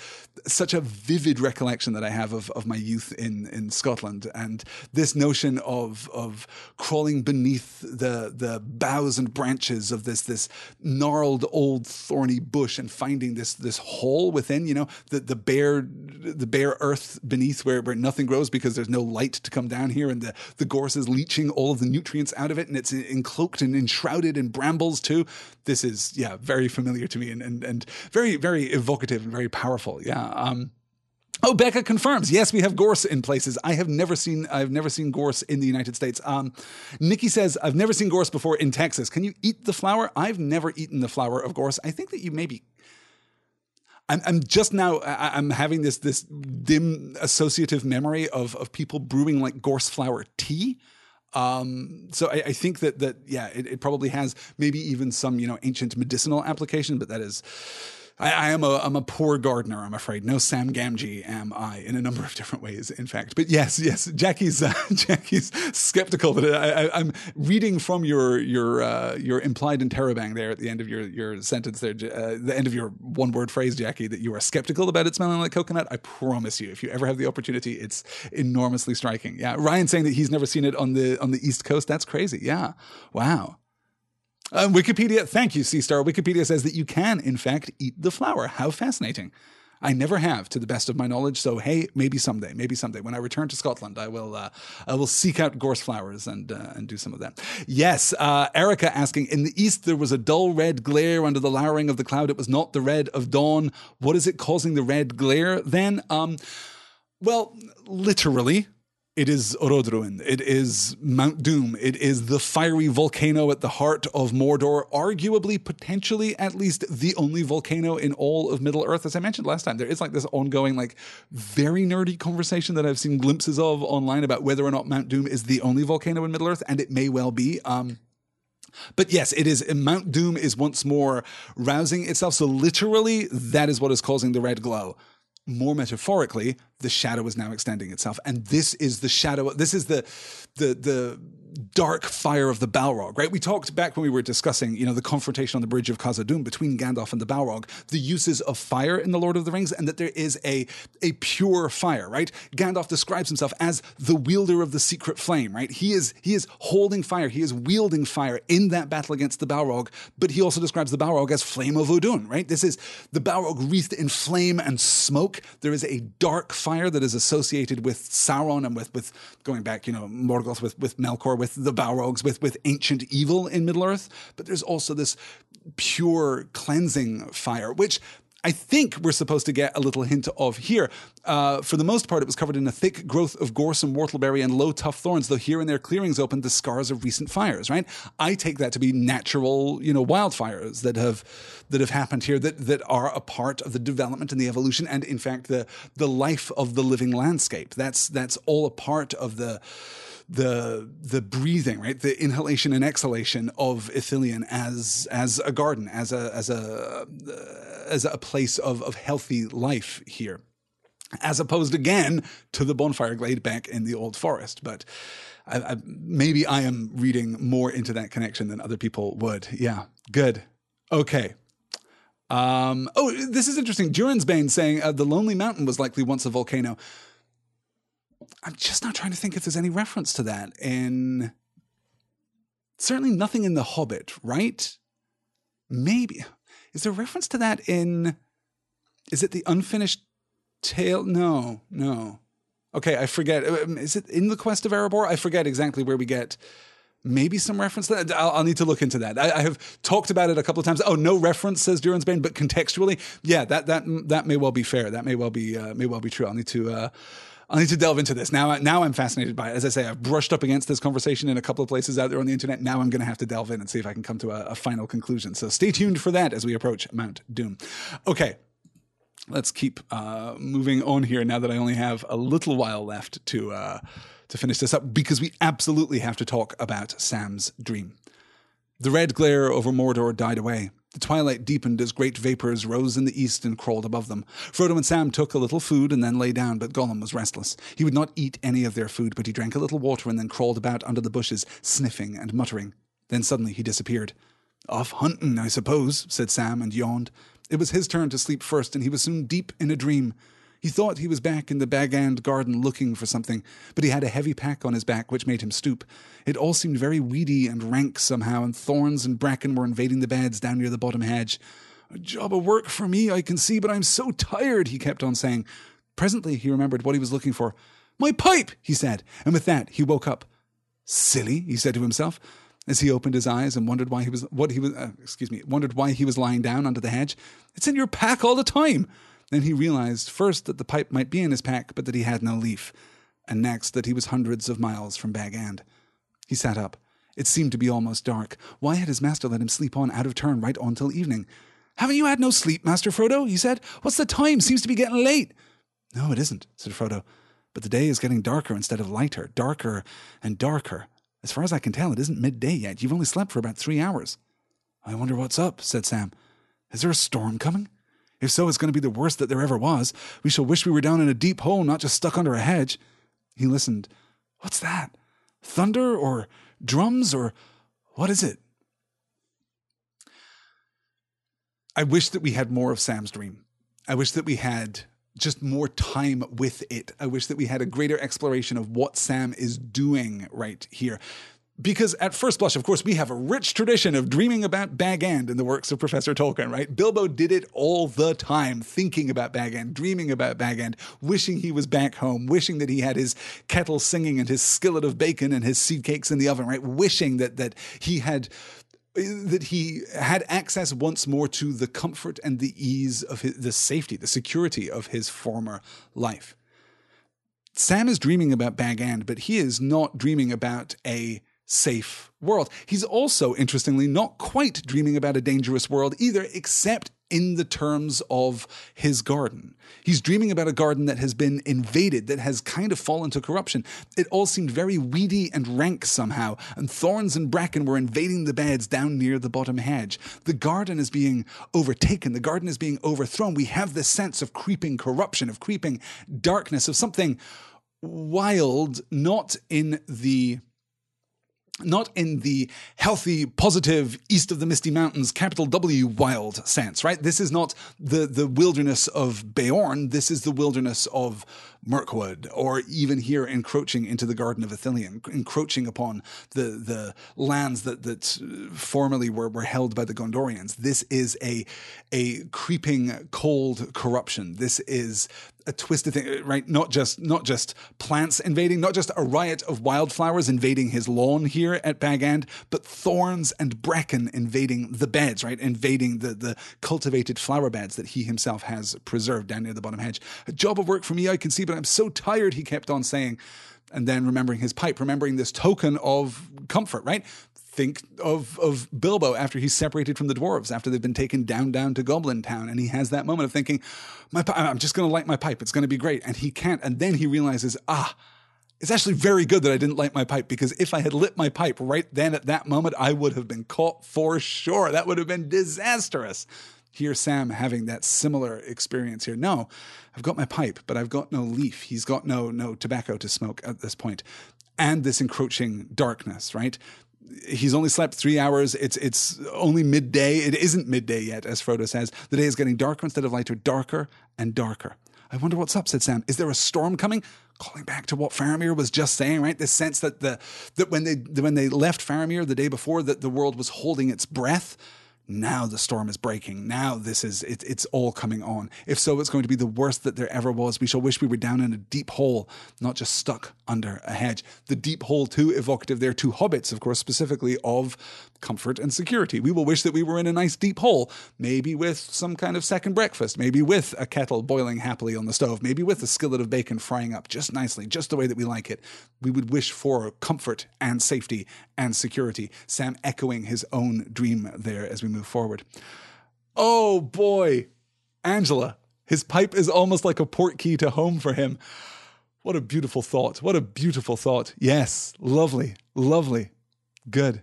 such a vivid recollection that I have of, of my youth in, in Scotland. And this notion of of crawling beneath the the boughs and branches of this this gnarled old thorny bush and finding this this hole within, you know, the, the bare the bare earth beneath where, where nothing grows because there's no light to come down here and the, the gorse is leaching all of the nutrients out of it and it's encloaked and enshrouded in brambles too. This is yeah, very familiar to me and and, and very, very evocative and very powerful. Yeah. Um, Oh, Becca confirms. Yes, we have gorse in places. I have never seen. I've never seen gorse in the United States. Um, Nikki says I've never seen gorse before in Texas. Can you eat the flower? I've never eaten the flower of gorse. I think that you maybe. I'm, I'm just now. I'm having this this dim associative memory of of people brewing like gorse flower tea. Um, so I, I, think that that yeah, it, it, probably has maybe even some you know ancient medicinal application, but that is I, I, am a I'm a poor gardener. I'm afraid. No Sam Gamgee am I in a number of different ways. In fact, but yes, yes, Jackie's uh, Jackie's skeptical that I, am reading from your your uh, your implied interrobang there at the end of your your sentence there, uh, the end of your one word phrase, Jackie, that you are skeptical about it smelling like coconut. I promise you, if you ever have the opportunity, it's enormously striking. Yeah, Ryan saying that he's never seen it on the on the East Coast. That's crazy. Yeah, wow. Uh, Wikipedia, thank you, Seastar. Wikipedia says that you can, in fact, eat the flower. How fascinating. I never have, to the best of my knowledge. So hey, maybe someday, maybe someday, when I return to Scotland, I will uh, I will seek out gorse flowers and uh, and do some of that. Yes, uh, Erica asking. In the east, there was a dull red glare under the lowering of the cloud. It was not the red of dawn. What is it causing the red glare then? Um, well, literally, it is Orodruin. It is Mount Doom. It is the fiery volcano at the heart of Mordor, arguably, potentially, at least the only volcano in all of Middle Earth. As I mentioned last time, there is like this ongoing, like very nerdy conversation that I've seen glimpses of online about whether or not Mount Doom is the only volcano in Middle Earth, and it may well be. Um, but yes, it is. Mount Doom is once more rousing itself. So literally, that is what is causing the red glow more metaphorically, the shadow is now extending itself, and this is the shadow. This is the the the dark fire of the Balrog, right? We talked back when we were discussing, you know, the confrontation on the bridge of Khazad-dûm between Gandalf and the Balrog, the uses of fire in the Lord of the Rings, and that there is a a pure fire, right? Gandalf describes himself as the wielder of the secret flame, right? He is he is holding fire, he is wielding fire in that battle against the Balrog, but he also describes the Balrog as flame of Udun, right? This is the Balrog wreathed in flame and smoke. There is a dark fire that is associated with Sauron and with with going back, you know, Morgoth with with Melkor with the Balrogs, with with ancient evil in Middle Earth, but there's also this pure cleansing fire, which I think we're supposed to get a little hint of here. Uh, for the most part, it was covered in a thick growth of gorse and whortleberry and low, tough thorns, though here and there clearings opened the scars of recent fires, right? I take that to be natural, you know, wildfires that have that have happened here that that are a part of the development and the evolution and in fact the the life of the living landscape. That's that's all a part of the the the breathing, right? The inhalation and exhalation of Ithilien as as a garden, as a as a as a place of of healthy life here, as opposed again to the bonfire glade back in the old forest. But I, I, maybe I am reading more into that connection than other people would. Yeah, good. Okay. Um, oh, this is interesting. Durin's Bane saying uh, the Lonely Mountain was likely once a volcano. I'm just not trying to think if there's any reference to that in certainly nothing in The Hobbit, right? Maybe. Is there reference to that in is it the unfinished tale? No, no. Okay, I forget. Um, is it in the Quest of Erebor? I forget exactly where we get maybe some reference that. I'll, I'll need to look into that. I, I, have talked about it a couple of times. Oh, no reference, says Durin's Bane, but contextually, yeah, that that that may well be fair. That may well be uh, may well be true. I'll need to uh, I need to delve into this. Now, now I'm fascinated by it. As I say, I've brushed up against this conversation in a couple of places out there on the internet. Now I'm going to have to delve in and see if I can come to a, a final conclusion. So stay tuned for that as we approach Mount Doom. Okay, let's keep uh, moving on here now that I only have a little while left to uh, to finish this up because we absolutely have to talk about Sam's dream. The red glare over Mordor died away. The twilight deepened as great vapors rose in the east and crawled above them. Frodo and Sam took a little food and then lay down, but Gollum was restless. He would not eat any of their food, but he drank a little water and then crawled about under the bushes, sniffing and muttering. Then suddenly he disappeared. Off hunting, I suppose, said Sam and yawned. It was his turn to sleep first, and he was soon deep in a dream. He thought he was back in the Bag End garden looking for something, but he had a heavy pack on his back which made him stoop. It all seemed very weedy and rank somehow, and thorns and bracken were invading the beds down near the bottom hedge. A job of work for me, I can see, but I'm so tired, he kept on saying. Presently he remembered what he was looking for. My pipe, he said, and with that he woke up. Silly, he said to himself as he opened his eyes and wondered why he was what he was uh, excuse me wondered why he was lying down under the hedge. It's in your pack all the time. Then he realized first that the pipe might be in his pack, but that he had no leaf, and next that he was hundreds of miles from Bag End. He sat up. It seemed to be almost dark. Why had his master let him sleep on out of turn right on till evening? Haven't you had no sleep, Master Frodo? he said. What's the time? Seems to be getting late. No, it isn't, said Frodo. But the day is getting darker instead of lighter, darker and darker. As far as I can tell, it isn't midday yet. You've only slept for about three hours. I wonder what's up, said Sam. Is there a storm coming? If so, it's going to be the worst that there ever was. We shall wish we were down in a deep hole, not just stuck under a hedge. He listened. What's that? Thunder or drums or what is it? I wish that we had more of Sam's dream. I wish that we had just more time with it. I wish that we had a greater exploration of what Sam is doing right here. Because at first blush, of course, we have a rich tradition of dreaming about Bag End in the works of Professor Tolkien, right? Bilbo did it all the time, thinking about Bag End, dreaming about Bag End, wishing he was back home, wishing that he had his kettle singing and his skillet of bacon and his seed cakes in the oven, right? Wishing that that he had that he had access once more to the comfort and the ease of his, the safety, the security of his former life. Sam is dreaming about Bag End, but he is not dreaming about a safe world. He's also, interestingly, not quite dreaming about a dangerous world either, except in the terms of his garden. He's dreaming about a garden that has been invaded, that has kind of fallen to corruption. It all seemed very weedy and rank somehow, and thorns and bracken were invading the beds down near the bottom hedge. The garden is being overtaken, the garden is being overthrown. We have this sense of creeping corruption, of creeping darkness, of something wild, not in the not in the healthy, positive, east of the Misty Mountains, capital W wild sense, right? This is not the, the wilderness of Beorn. This is the wilderness of Mirkwood, or even here encroaching into the Garden of Ithilien, encroaching upon the, the lands that, that uh, formerly were, were held by the Gondorians. This is a, a creeping, cold corruption. This is a twisted thing, uh, right? Not just not just plants invading, not just a riot of wildflowers invading his lawn here at Bag End, but thorns and bracken invading the beds, right? Invading the the cultivated flower beds that he himself has preserved down near the bottom hedge. A job of work for me, I can see, but I'm so tired. He kept on saying, and then remembering his pipe, remembering this token of comfort, right? Think of of Bilbo after he's separated from the dwarves, after they've been taken down down to Goblin Town, and he has that moment of thinking, "My, I'm just going to light my pipe. It's going to be great," and he can't, and then he realizes, ah. It's actually very good that I didn't light my pipe because if I had lit my pipe right then at that moment, I would have been caught for sure. That would have been disastrous. Hear Sam having that similar experience here. No, I've got my pipe, but I've got no leaf. He's got no no tobacco to smoke at this point and this encroaching darkness, right? He's only slept three hours. It's it's only midday. It isn't midday yet, as Frodo says. The day is getting darker instead of lighter, darker and darker. I wonder what's up, said Sam. Is there a storm coming? Calling back to what Faramir was just saying, right? This sense that the that when they when they left Faramir the day before, that the world was holding its breath now the storm is breaking. Now this is it, it's all coming on. If so, it's going to be the worst that there ever was. We shall wish we were down in a deep hole, not just stuck under a hedge. The deep hole too evocative there to hobbits, of course, specifically of comfort and security. We will wish that we were in a nice deep hole, maybe with some kind of second breakfast, maybe with a kettle boiling happily on the stove, maybe with a skillet of bacon frying up just nicely, just the way that we like it. We would wish for comfort and safety and security. Sam echoing his own dream there as we move forward. Oh boy, Angela. His pipe is almost like a port key to home for him. What a beautiful thought. What a beautiful thought. Yes, lovely, lovely, good.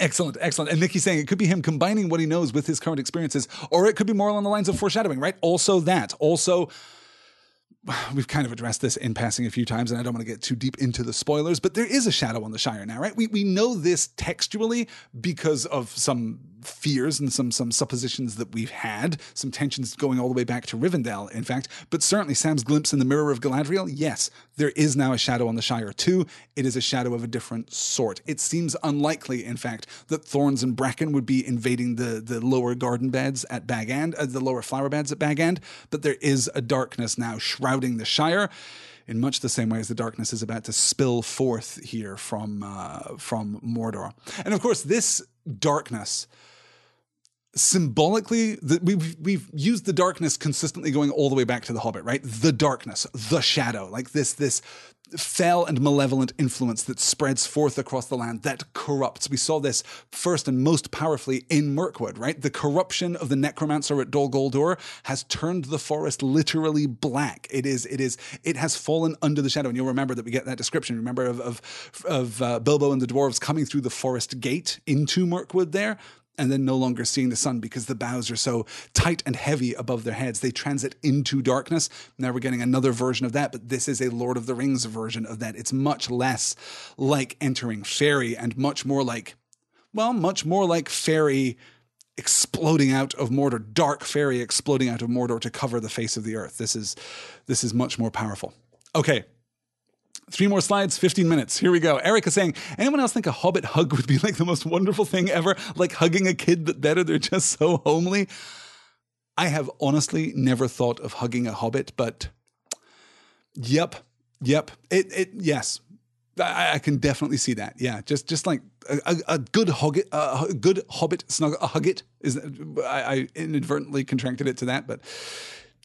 Excellent, excellent. And Nikki's saying it could be him combining what he knows with his current experiences, or it could be more along the lines of foreshadowing, right? Also, that. Also, we've kind of addressed this in passing a few times, and I don't want to get too deep into the spoilers, but there is a shadow on the Shire now, right? We, we know this textually because of some fears and some some suppositions that we've had, some tensions going all the way back to Rivendell, in fact. But certainly Sam's glimpse in the mirror of Galadriel, yes, there is now a shadow on the Shire too. It is a shadow of a different sort. It seems unlikely, in fact, that thorns and bracken would be invading the the lower garden beds at Bag End, uh, the lower flower beds at Bag End, but there is a darkness now shrouding the Shire in much the same way as the darkness is about to spill forth here from uh, from Mordor. And of course, this darkness. Symbolically we've we've used the darkness consistently going all the way back to the hobbit right? The darkness the shadow like this this fell and malevolent influence that spreads forth across the land that corrupts. We saw this first and most powerfully in Mirkwood, right? The corruption of the necromancer at Dol Guldur has turned the forest literally black. It is, it is, it has fallen under the shadow. And you'll remember that we get that description. Remember of of, of uh, Bilbo and the dwarves coming through the forest gate into Mirkwood there and then no longer seeing the sun because the boughs are so tight and heavy above their heads. They transit into darkness. Now we're getting another version of that, but this is a Lord of the Rings version of that. It's much less like entering fairy and much more like, well, much more like fairy exploding out of Mordor, dark fairy exploding out of Mordor to cover the face of the earth. This is this is much more powerful. Okay, Three more slides, 15 minutes. Here we go. Erica saying, anyone else think a hobbit hug would be like the most wonderful thing ever? Like hugging a kid, but better. They're just so homely. I have honestly never thought of hugging a hobbit, but yep, yep. It, it, yes. I, I can definitely see that. Yeah, just, just like a, a, a good hug, a good hobbit snug, a hug it is. I, I inadvertently contracted it to that, but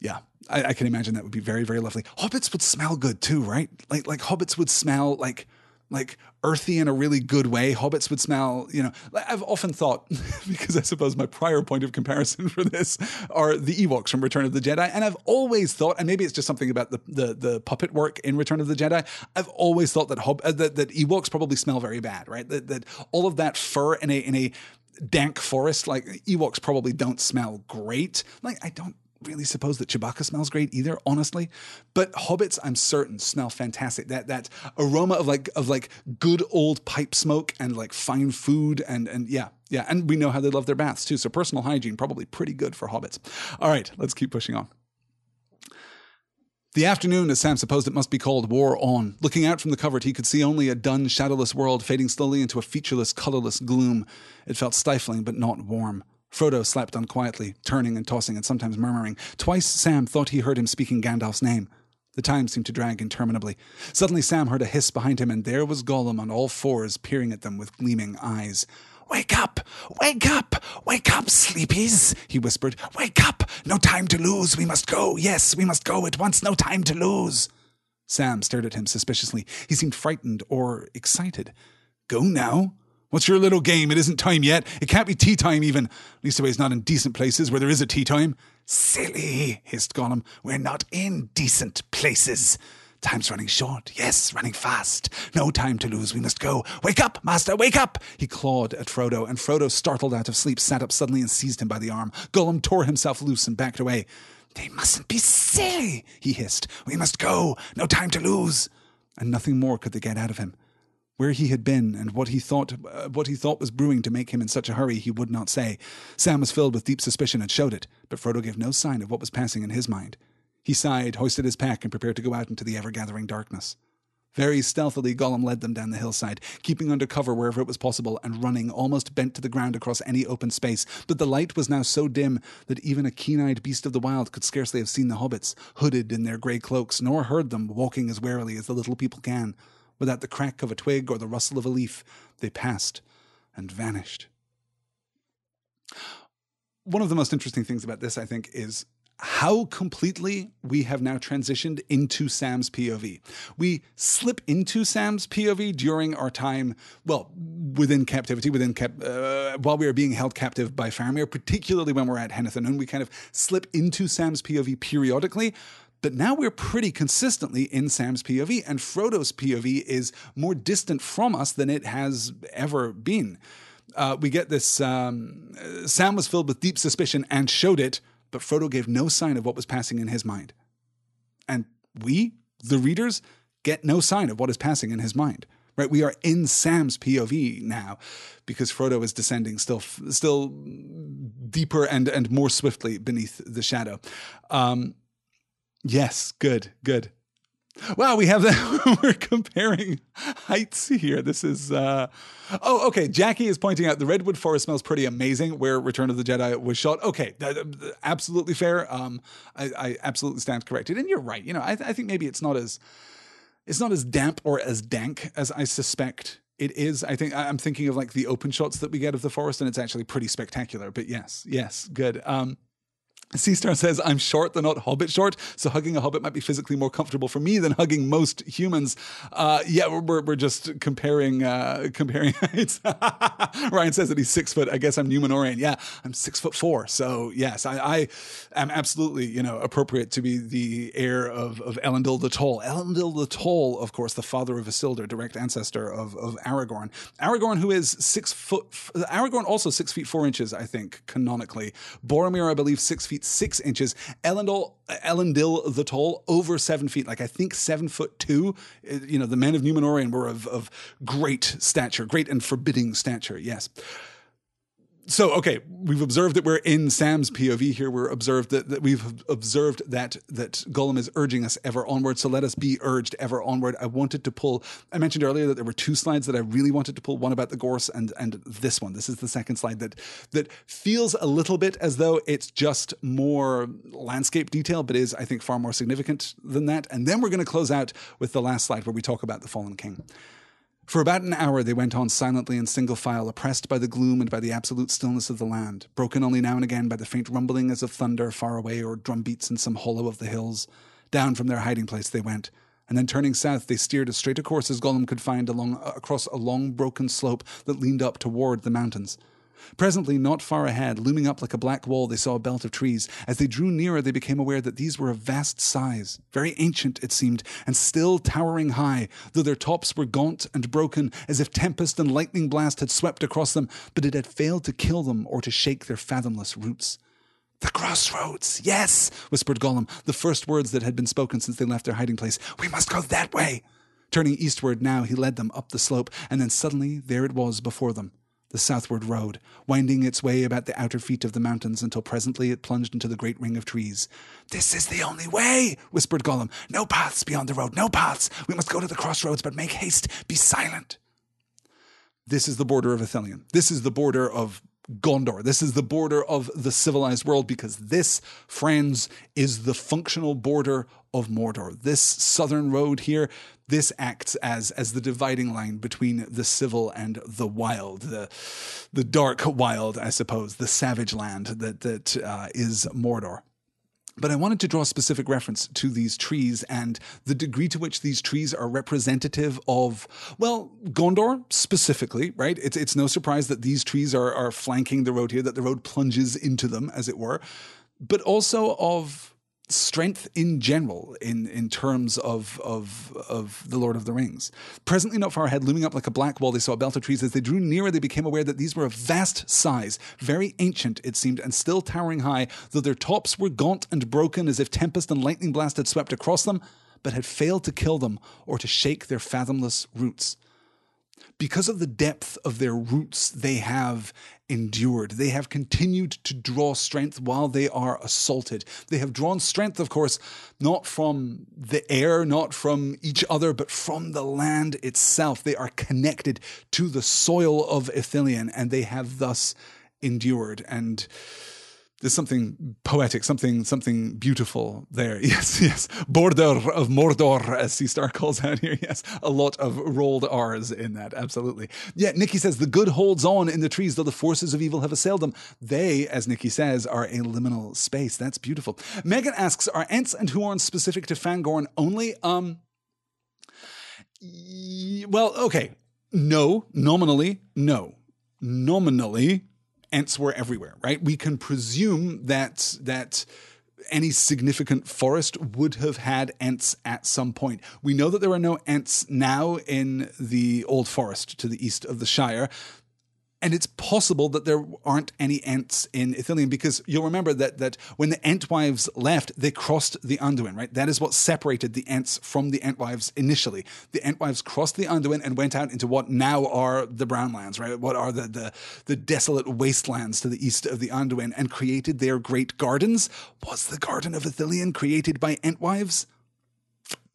yeah, I, I, can imagine that would be very, very lovely. Hobbits would smell good too, right? Like like hobbits would smell like like earthy in a really good way. Hobbits would smell, you know. I've often thought, because I suppose my prior point of comparison for this are the Ewoks from Return of the Jedi, and I've always thought, and maybe it's just something about the the, the puppet work in Return of the Jedi. I've always thought that Hob- uh, that, that Ewoks probably smell very bad, right? That that all of that fur in a in a dank forest, like Ewoks probably don't smell great. Like I don't really suppose that Chewbacca smells great either, honestly. But hobbits, I'm certain, smell fantastic. That that aroma of like of like good old pipe smoke and like fine food and and yeah, yeah. And we know how they love their baths too. So personal hygiene probably pretty good for hobbits. All right, let's keep pushing on. The afternoon, as Sam supposed it must be called, wore on. Looking out from the covert, he could see only a dun, shadowless world fading slowly into a featureless, colorless gloom. It felt stifling, but not warm. Frodo slept unquietly, turning and tossing and sometimes murmuring. Twice Sam thought he heard him speaking Gandalf's name. The time seemed to drag interminably. Suddenly Sam heard a hiss behind him, and there was Gollum on all fours, peering at them with gleaming eyes. Wake up! Wake up! Wake up, sleepies! he whispered. Wake up! No time to lose! We must go! Yes, we must go at once! No time to lose! Sam stared at him suspiciously. He seemed frightened or excited. Go now? What's your little game? It isn't time yet. It can't be tea time even. Leastways not in decent places where there is a tea time. Silly, hissed Gollum. We're not in decent places. Time's running short. Yes, running fast. No time to lose. We must go. Wake up, master, wake up! He clawed at Frodo, and Frodo, startled out of sleep, sat up suddenly and seized him by the arm. Gollum tore himself loose and backed away. They mustn't be silly, he hissed. We must go. No time to lose. And nothing more could they get out of him. Where he had been and what he thought uh, what he thought was brewing to make him in such a hurry, he would not say. Sam was filled with deep suspicion and showed it, but Frodo gave no sign of what was passing in his mind. He sighed, hoisted his pack, and prepared to go out into the ever gathering darkness. Very stealthily, Gollum led them down the hillside, keeping under cover wherever it was possible and running almost bent to the ground across any open space. But the light was now so dim that even a keen eyed beast of the wild could scarcely have seen the hobbits, hooded in their grey cloaks, nor heard them walking as warily as the little people can. Without the crack of a twig or the rustle of a leaf, they passed and vanished. One of the most interesting things about this, I think, is how completely we have now transitioned into Sam's POV. We slip into Sam's POV during our time, well, within captivity, within cap- uh, while we are being held captive by Faramir, particularly when we're at Henneth Annûn, we kind of slip into Sam's POV periodically. But now we're pretty consistently in Sam's POV, and Frodo's POV is more distant from us than it has ever been. Uh, we get this um, Sam was filled with deep suspicion and showed it, but Frodo gave no sign of what was passing in his mind. And we, the readers, get no sign of what is passing in his mind. Right, we are in Sam's POV now, because Frodo is descending still, still deeper and and more swiftly beneath the shadow. Um, Yes, good, good. Wow, we have that. We're comparing heights here. This is, uh, oh, okay. Jackie is pointing out the Redwood Forest smells pretty amazing where Return of the Jedi was shot. Okay, absolutely fair. Um, I, I, absolutely stand corrected. And you're right. You know, I, I think maybe it's not as, it's not as damp or as dank as I suspect it is. I think I'm thinking of like the open shots that we get of the forest, and it's actually pretty spectacular. But yes, yes, good. Um, Seastar says, I'm short, though not hobbit short, so hugging a hobbit might be physically more comfortable for me than hugging most humans. Uh, yeah, we're, we're just comparing uh, comparing heights. Ryan says that he's six foot. I guess I'm Númenórean. Yeah, I'm six foot four. So yes, I, I am absolutely, you know, appropriate to be the heir of, of Elendil the Tall. Elendil the Tall, of course, the father of Isildur, direct ancestor of, of Aragorn. Aragorn, who is six foot, Aragorn also six feet four inches, I think, canonically. Boromir, I believe, six feet feet six inches. Elendil, Elendil the Tall, over seven feet, like I think seven foot two. Uh, you know, the men of Númenórean were of, of great stature, great and forbidding stature, yes so okay, we've observed that we're in Sam's POV here. We're observed that, that we've observed that that Gollum is urging us ever onward. So let us be urged ever onward. I wanted to pull. I mentioned earlier that there were two slides that I really wanted to pull. One about the gorse and and this one. This is the second slide that that feels a little bit as though it's just more landscape detail, but is I think far more significant than that. And then we're going to close out with the last slide where we talk about the fallen king. For about an hour they went on silently in single file, oppressed by the gloom and by the absolute stillness of the land, broken only now and again by the faint rumbling as of thunder far away or drumbeats in some hollow of the hills. Down from their hiding place they went, and then turning south they steered as straight a course as Gollum could find along across a long broken slope that leaned up toward the mountains. Presently, not far ahead, looming up like a black wall, they saw a belt of trees. As they drew nearer, they became aware that these were of vast size, very ancient, it seemed, and still towering high, though their tops were gaunt and broken, as if tempest and lightning blast had swept across them, but it had failed to kill them or to shake their fathomless roots. The crossroads, yes, whispered Gollum, the first words that had been spoken since they left their hiding place. We must go that way. Turning eastward now, he led them up the slope, and then suddenly there it was before them the southward road, winding its way about the outer feet of the mountains until presently it plunged into the great ring of trees. This is the only way, whispered Gollum. No paths beyond the road, no paths. We must go to the crossroads, but make haste. Be silent. This is the border of Ithilien. This is the border of Gondor. This is the border of the civilized world because this, friends, is the functional border of Mordor. This southern road here, this acts as as the dividing line between the civil and the wild, the the dark wild, I suppose, the savage land that that uh, is Mordor. But I wanted to draw specific reference to these trees and the degree to which these trees are representative of, well, Gondor specifically, right? It's, it's no surprise that these trees are, are flanking the road here, that the road plunges into them, as it were, but also of strength in general in, in terms of, of, of the Lord of the Rings. Presently not far ahead, looming up like a black wall, they saw a belt of trees. As they drew nearer, they became aware that these were of vast size, very ancient, it seemed, and still towering high, though their tops were gaunt and broken as if tempest and lightning blast had swept across them, but had failed to kill them or to shake their fathomless roots because of the depth of their roots, they have endured. They have continued to draw strength while they are assaulted. They have drawn strength, of course, not from the air, not from each other, but from the land itself. They are connected to the soil of Ithilien, and they have thus endured. And there's something poetic, something something beautiful there. Yes, yes. Border of Mordor, as Seastar calls out here. Yes, a lot of rolled R's in that. Absolutely. Yeah, Nikki says the good holds on in the trees, though the forces of evil have assailed them. They, as Nikki says, are a liminal space. That's beautiful. Megan asks, are Ents and Huorns specific to Fangorn only? Um. well, okay. No, nominally, no. Nominally, Ents were everywhere, right? We can presume that that any significant forest would have had Ents at some point. We know that there are no Ents now in the old forest to the east of the Shire. And it's possible that there aren't any Ents in Ithilien because you'll remember that that when the Entwives left, they crossed the Anduin, right? That is what separated the Ents from the Entwives initially. The Entwives crossed the Anduin and went out into what now are the Brownlands, right? What are the the, the desolate wastelands to the east of the Anduin and created their great gardens. Was the Garden of Ithilien created by Entwives?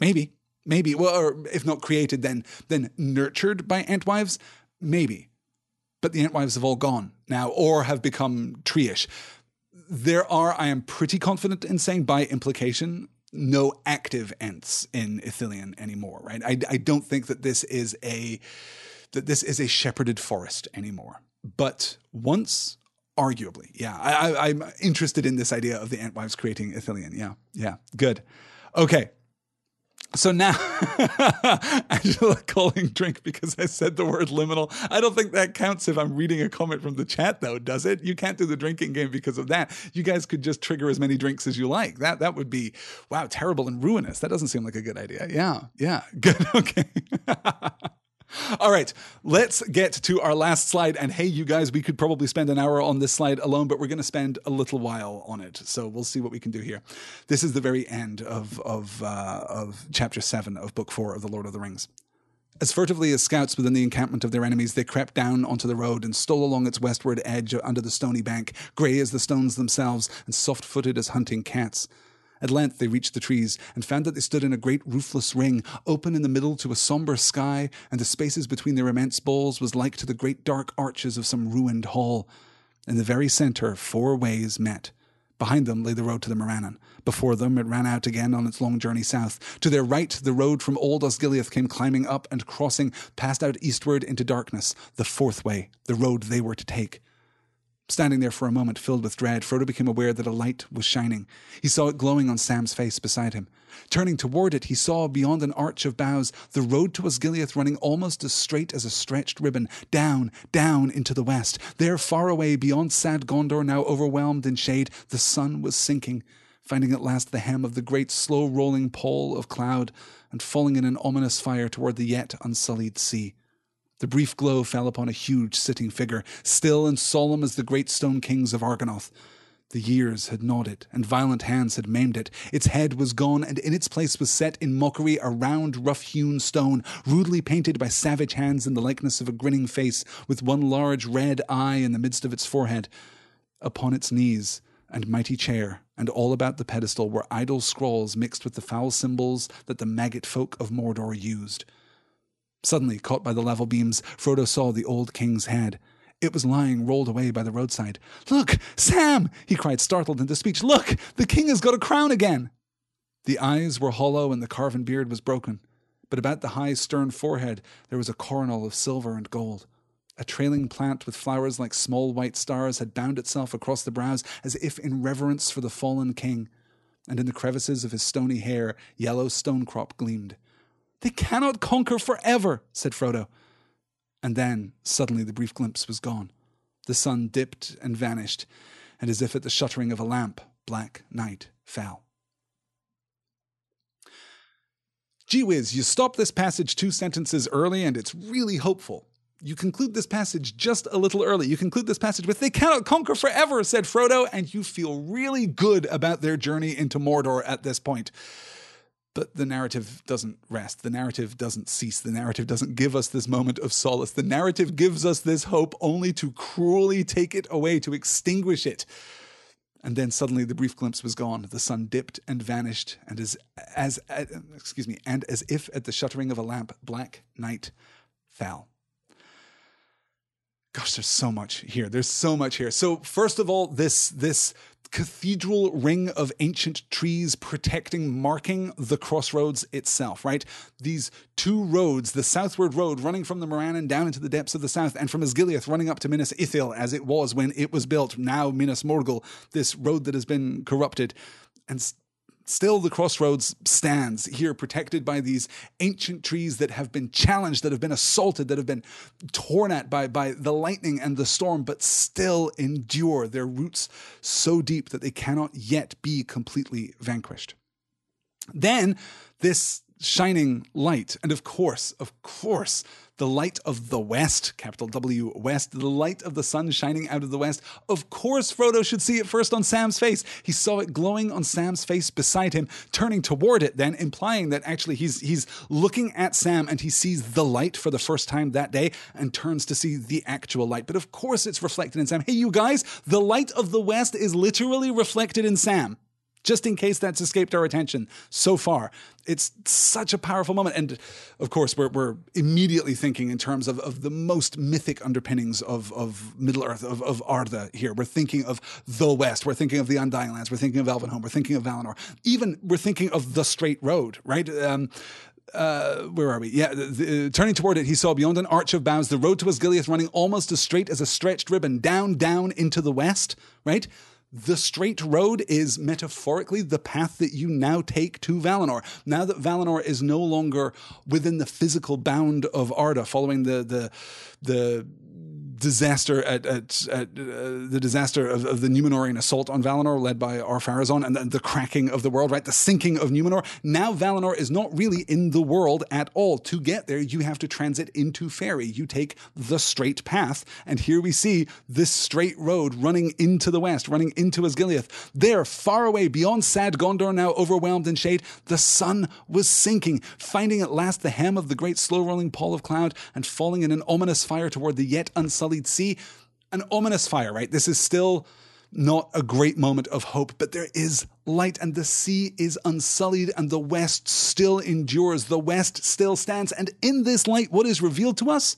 Maybe. Maybe. Well, or if not created, then then nurtured by Entwives? Maybe but the Entwives have all gone now or have become tree-ish. There are, I am pretty confident in saying by implication, no active Ents in Ithilien anymore, right? I, I don't think that this is a that this is a shepherded forest anymore. But once Arguably, yeah. I, am interested in this idea of the Entwives creating Ithilien. Yeah, yeah, good. Okay, so now, Angela calling drink because I said the word liminal. I don't think that counts if I'm reading a comment from the chat, though, does it? You can't do the drinking game because of that. You guys could just trigger as many drinks as you like. That that would be wow, terrible and ruinous. That doesn't seem like a good idea. Yeah, yeah, good. Okay. All right, let's get to our last slide. And hey, you guys, we could probably spend an hour on this slide alone, but we're going to spend a little while on it. So we'll see what we can do here. This is the very end of of uh, of chapter seven of book four of the Lord of the Rings. As furtively as scouts within the encampment of their enemies, they crept down onto the road and stole along its westward edge under the stony bank, grey as the stones themselves and soft footed as hunting cats. At length they reached the trees and found that they stood in a great roofless ring, open in the middle to a sombre sky, and the spaces between their immense boles was like to the great dark arches of some ruined hall. In the very centre, four ways met. Behind them lay the road to the Morannon. Before them, it ran out again on its long journey south. To their right, the road from Old Osgiliath came climbing up and crossing, passed out eastward into darkness, the fourth way, the road they were to take. Standing there for a moment, filled with dread, Frodo became aware that a light was shining. He saw it glowing on Sam's face beside him. Turning toward it, he saw beyond an arch of boughs the road to Osgiliath running almost as straight as a stretched ribbon, down, down into the west. There, far away, beyond sad Gondor, now overwhelmed in shade, the sun was sinking, finding at last the hem of the great slow rolling pall of cloud, and falling in an ominous fire toward the yet unsullied sea. The brief glow fell upon a huge sitting figure, still and solemn as the great stone kings of Argonath. The years had gnawed it, and violent hands had maimed it. Its head was gone, and in its place was set in mockery a round, rough hewn stone, rudely painted by savage hands in the likeness of a grinning face, with one large red eye in the midst of its forehead. Upon its knees and mighty chair, and all about the pedestal were idle scrawls mixed with the foul symbols that the maggot folk of Mordor used. Suddenly, caught by the level beams, Frodo saw the old king's head. It was lying rolled away by the roadside. Look, Sam! he cried, startled into speech. Look, the king has got a crown again! The eyes were hollow and the carven beard was broken, but about the high, stern forehead there was a coronal of silver and gold. A trailing plant with flowers like small white stars had bound itself across the brows as if in reverence for the fallen king, and in the crevices of his stony hair yellow stonecrop gleamed. They cannot conquer forever, said Frodo. And then, suddenly, the brief glimpse was gone. The sun dipped and vanished, and as if at the shuttering of a lamp, black night fell. Gee whiz, you stop this passage two sentences early, and it's really hopeful. You conclude this passage just a little early. You conclude this passage with, They cannot conquer forever, said Frodo, and you feel really good about their journey into Mordor at this point. But the narrative doesn't rest. The narrative doesn't cease. The narrative doesn't give us this moment of solace. The narrative gives us this hope only to cruelly take it away, to extinguish it. And then suddenly the brief glimpse was gone. The sun dipped and vanished, and as as uh, excuse me, and as if at the shuttering of a lamp, black night fell. Gosh, there's so much here. There's so much here. So first of all, this this cathedral ring of ancient trees protecting, marking the crossroads itself, right? These two roads, the southward road running from the Morannon down into the depths of the south, and from Osgiliath running up to Minas Ithil as it was when it was built, now Minas Morgul, this road that has been corrupted. And Still, the crossroads stands here, protected by these ancient trees that have been challenged, that have been assaulted, that have been torn at by, by the lightning and the storm, but still endure their roots so deep that they cannot yet be completely vanquished. Then, this shining light, and of course, of course, the light of the west, capital W west, the light of the sun shining out of the west. Of course, Frodo should see it first on Sam's face. He saw it glowing on Sam's face beside him, turning toward it, then implying that actually he's he's looking at Sam and he sees the light for the first time that day and turns to see the actual light. But of course, it's reflected in Sam. Hey, you guys, the light of the west is literally reflected in Sam just in case that's escaped our attention so far. It's such a powerful moment. And of course, we're, we're immediately thinking in terms of, of the most mythic underpinnings of, of Middle Earth, of, of Arda here. We're thinking of the West. We're thinking of the Undying Lands. We're thinking of Elvenhome. We're thinking of Valinor. Even we're thinking of the straight road, right? Um, uh, where are we? Yeah, the, the, turning toward it, he saw beyond an arch of boughs the road to Osgiliath running almost as straight as a stretched ribbon down, down into the west, right? The straight road is metaphorically the path that you now take to Valinor. Now that Valinor is no longer within the physical bound of Arda, following the the the disaster at, at, at uh, the disaster of, of, the Númenórean assault on Valinor, led by Ar-Pharazôn, and the, the, cracking of the world, right? The sinking of Numenor. Now Valinor is not really in the world at all. To get there, you have to transit into Faerie. You take the straight path, and here we see this straight road running into the west, running into Osgiliath. There, far away, beyond sad Gondor, now overwhelmed in shade, the sun was sinking, finding at last the hem of the great slow-rolling pall of cloud, and falling in an ominous fire toward the yet unsullied unsullied sea. An ominous fire, right? This is still not a great moment of hope, but there is light, and the sea is unsullied, and the West still endures. The West still stands. And in this light, what is revealed to us?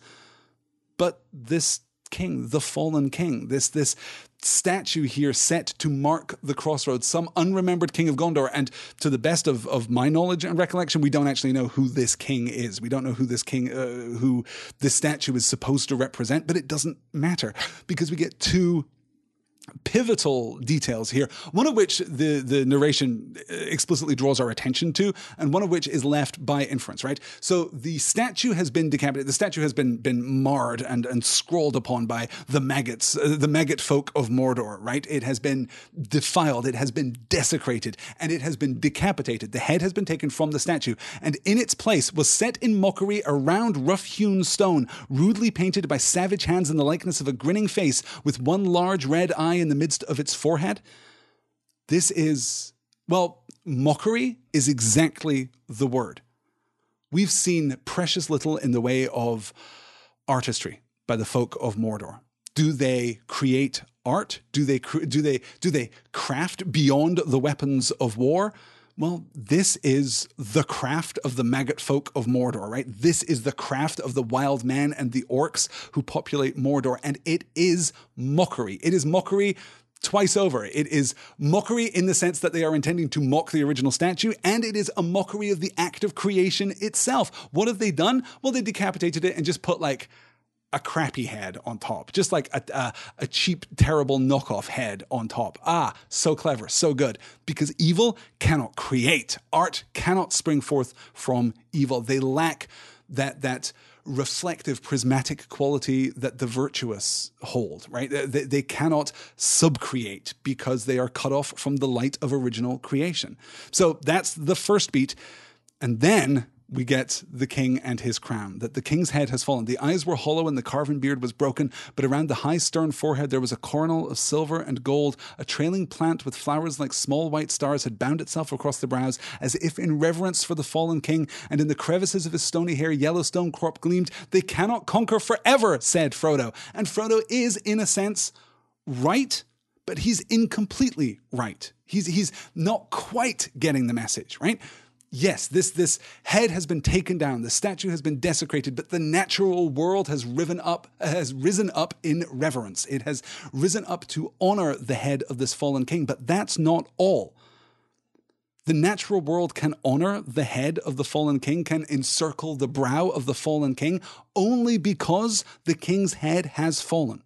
But this king, the fallen king, this, this statue here set to mark the crossroads, some unremembered king of Gondor. And to the best of, of my knowledge and recollection, we don't actually know who this king is. We don't know who this king, uh, who this statue is supposed to represent, but it doesn't matter because we get two pivotal details here, one of which the, the narration explicitly draws our attention to, and one of which is left by inference, right? So the statue has been decapitated, the statue has been been marred and, and scrawled upon by the maggots, uh, the maggot folk of Mordor, right? It has been defiled, it has been desecrated, and it has been decapitated. The head has been taken from the statue, and in its place was set in mockery a round rough hewn stone, rudely painted by savage hands in the likeness of a grinning face with one large red eye in the midst of its forehead. This is, well, mockery is exactly the word. We've seen precious little in the way of artistry by the folk of Mordor. Do they create art? Do they do they do they craft beyond the weapons of war? Well, this is the craft of the maggot folk of Mordor, right? This is the craft of the wild men and the orcs who populate Mordor, and it is mockery. It is mockery twice over. It is mockery in the sense that they are intending to mock the original statue, and it is a mockery of the act of creation itself. What have they done? Well, they decapitated it and just put like a crappy head on top, just like a, a, a, cheap, terrible knockoff head on top. Ah, so clever, so good. Because evil cannot create. Art cannot spring forth from evil. They lack that that reflective, prismatic quality that the virtuous hold, right? They, they cannot subcreate because they are cut off from the light of original creation. So that's the first beat. And then we get the king and his crown, that the king's head has fallen. The eyes were hollow and the carven beard was broken, but around the high stern forehead there was a coronal of silver and gold. A trailing plant with flowers like small white stars had bound itself across the brows, as if in reverence for the fallen king, and in the crevices of his stony hair yellow stonecrop gleamed. They cannot conquer forever, said Frodo. And Frodo is, in a sense, right, but he's incompletely right. He's, he's not quite getting the message, right? Yes, this, this head has been taken down, the statue has been desecrated, but the natural world has risen up, has risen up in reverence. It has risen up to honor the head of this fallen king. But that's not all. The natural world can honor the head of the fallen king, can encircle the brow of the fallen king, only because the king's head has fallen.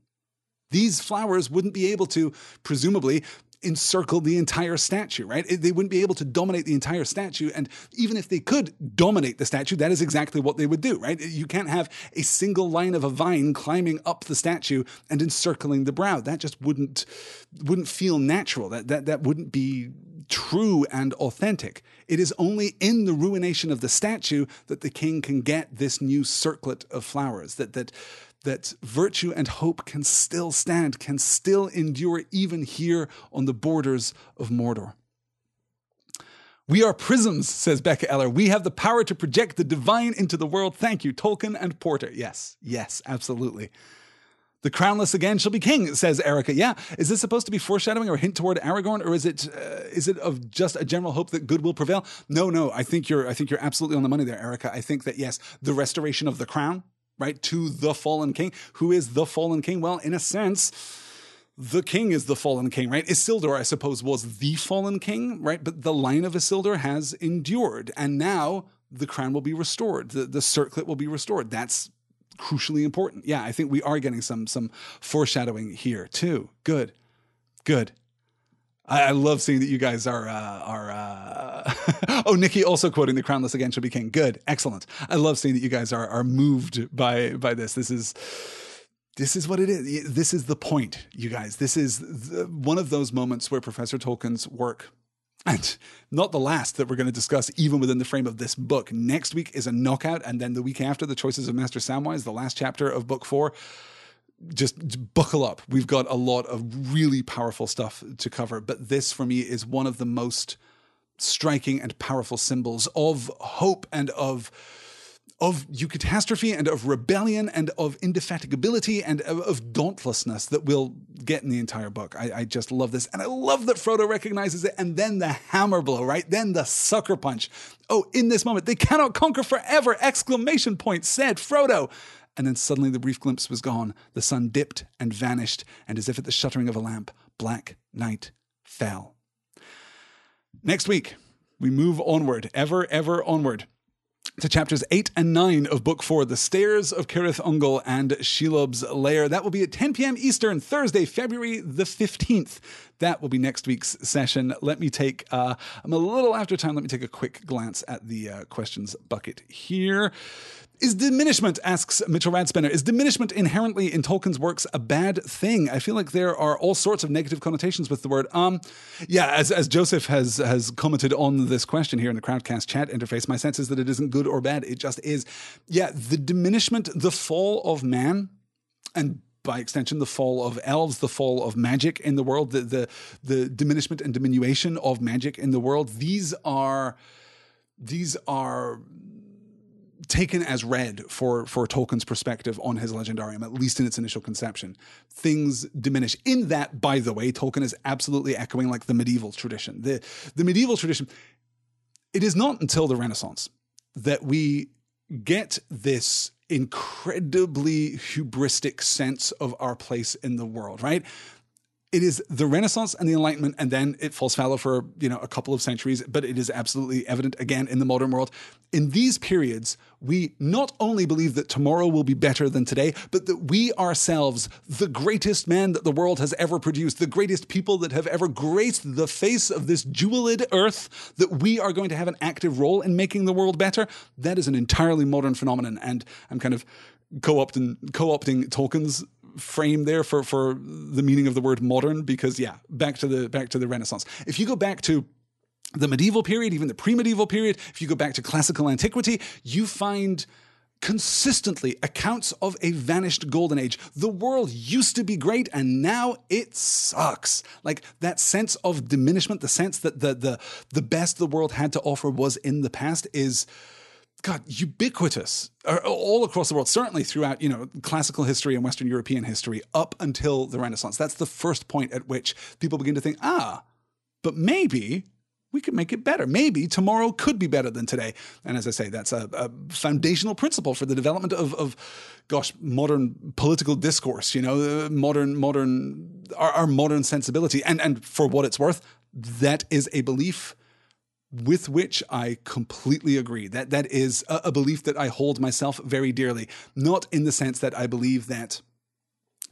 These flowers wouldn't be able to, presumably, encircle the entire statue, right? They wouldn't be able to dominate the entire statue. And even if they could dominate the statue, that is exactly what they would do, right? You can't have a single line of a vine climbing up the statue and encircling the brow. That just wouldn't wouldn't feel natural. That that that wouldn't be true and authentic. It is only in the ruination of the statue that the king can get this new circlet of flowers. That that that virtue and hope can still stand, can still endure even here on the borders of Mordor. We are prisms, says Becca Eller. We have the power to project the divine into the world. Thank you, Tolkien and Porter. Yes, yes, absolutely. The crownless again shall be king, says Erica. Yeah, is this supposed to be foreshadowing or hint toward Aragorn, or is it uh, is it of just a general hope that good will prevail? No, no. I think you're I think you're absolutely on the money there, Erica. I think that yes, the restoration of the crown, right, to the fallen king. Who is the fallen king? Well, in a sense, the king is the fallen king, right? Isildur, I suppose, was the fallen king, right? But the line of Isildur has endured. And now the crown will be restored, the, the circlet will be restored. That's crucially important. Yeah, I think we are getting some some foreshadowing here too. Good, good. I, I love seeing that you guys are uh, are. Uh, oh, Nikki also quoting the crownless again shall be king. Good, excellent. I love seeing that you guys are are moved by by this. This is this is what it is. This is the point, you guys. This is the, one of those moments where Professor Tolkien's work and not the last that we're going to discuss, even within the frame of this book. Next week is a knockout, and then the week after, the choices of Master Samwise, the last chapter of book four. Just buckle up. We've got a lot of really powerful stuff to cover, but this for me is one of the most striking and powerful symbols of hope and of of eucatastrophe and of rebellion and of indefatigability and of, of dauntlessness that we'll get in the entire book. I, I, just love this. And I love that Frodo recognizes it. And then the hammer blow, right? Then the sucker punch. Oh, in this moment, they cannot conquer forever! Exclamation point said Frodo. And then suddenly the brief glimpse was gone. The sun dipped and vanished, and as if at the shuttering of a lamp, black night fell. Next week, we move onward, ever, ever onward to chapters 8 and 9 of Book 4, The Stairs of Cirith Ungol and Shelob's Lair. That will be at 10 p.m. Eastern, Thursday, February the 15th. That will be next week's session. Let me take, uh, I'm a little after time, let me take a quick glance at the uh, questions bucket here. Is diminishment, asks Mitchell Radspinner, is diminishment inherently in Tolkien's works a bad thing? I feel like there are all sorts of negative connotations with the word. Um, yeah, as, as Joseph has has commented on this question here in the Crowdcast chat interface, my sense is that it isn't good or bad. It just is. Yeah, the diminishment, the fall of man, and by extension, the fall of elves, the fall of magic in the world, the the, the diminishment and diminution of magic in the world. These are these are taken as read for for Tolkien's perspective on his legendarium, at least in its initial conception. Things diminish. In that, by the way, Tolkien is absolutely echoing like the medieval tradition. The the medieval tradition. It is not until the Renaissance that we get this incredibly hubristic sense of our place in the world, right? It is the Renaissance and the Enlightenment, and then it falls fallow for you know a couple of centuries, but it is absolutely evident again in the modern world. In these periods, we not only believe that tomorrow will be better than today, but that we ourselves, the greatest man that the world has ever produced, the greatest people that have ever graced the face of this jeweled earth, that we are going to have an active role in making the world better. That is an entirely modern phenomenon, and I'm kind of co-opting co-opting Tolkien's frame there for for the meaning of the word modern because yeah back to the back to the renaissance if you go back to the medieval period even the pre-medieval period if you go back to classical antiquity you find consistently accounts of a vanished golden age. The world used to be great and now it sucks. Like that sense of diminishment, the sense that the the the best the world had to offer was in the past is God, ubiquitous uh, all across the world, certainly throughout, you know, classical history and Western European history up until the Renaissance. That's the first point at which people begin to think, ah, but maybe we could make it better. Maybe tomorrow could be better than today. And as I say, that's a, a foundational principle for the development of, of, gosh, modern political discourse, you know, modern, modern, our, our modern sensibility. And, and for what it's worth, that is a belief with which I completely agree. That that is a, a, belief that I hold myself very dearly. Not in the sense that I believe that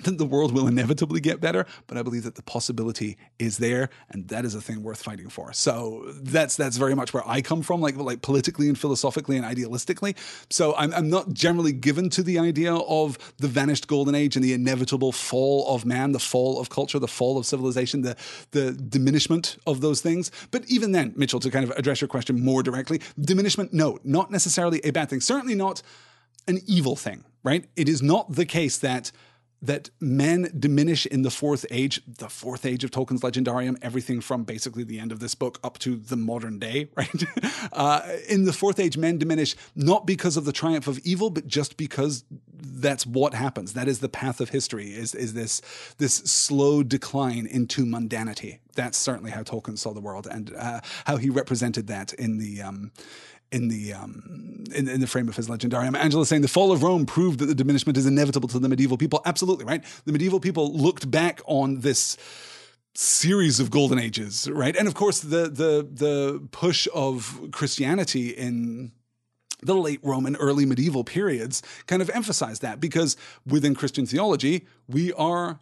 that the world will inevitably get better, but I believe that the possibility is there, and that is a thing worth fighting for. So that's that's very much where I come from, like like politically and philosophically and idealistically. So I'm I'm not generally given to the idea of the vanished golden age and the inevitable fall of man, the fall of culture, the fall of civilization, the the diminishment of those things. But even then, Mitchell, to kind of address your question more directly, diminishment, no, not necessarily a bad thing. Certainly not an evil thing, right? It is not the case that that men diminish in the fourth age, the fourth age of Tolkien's Legendarium, everything from basically the end of this book up to the modern day, right? uh, in the fourth age, men diminish not because of the triumph of evil, but just because that's what happens. That is the path of history. Is is this this slow decline into mundanity? That's certainly how Tolkien saw the world and uh, how he represented that in the um, in the um, in, in, the frame of his legendarium. Angela saying the fall of Rome proved that the diminishment is inevitable to the medieval people. Absolutely right. The medieval people looked back on this series of golden ages, right? And of course, the the the push of Christianity in the late Roman, early medieval periods kind of emphasized that because within Christian theology, we are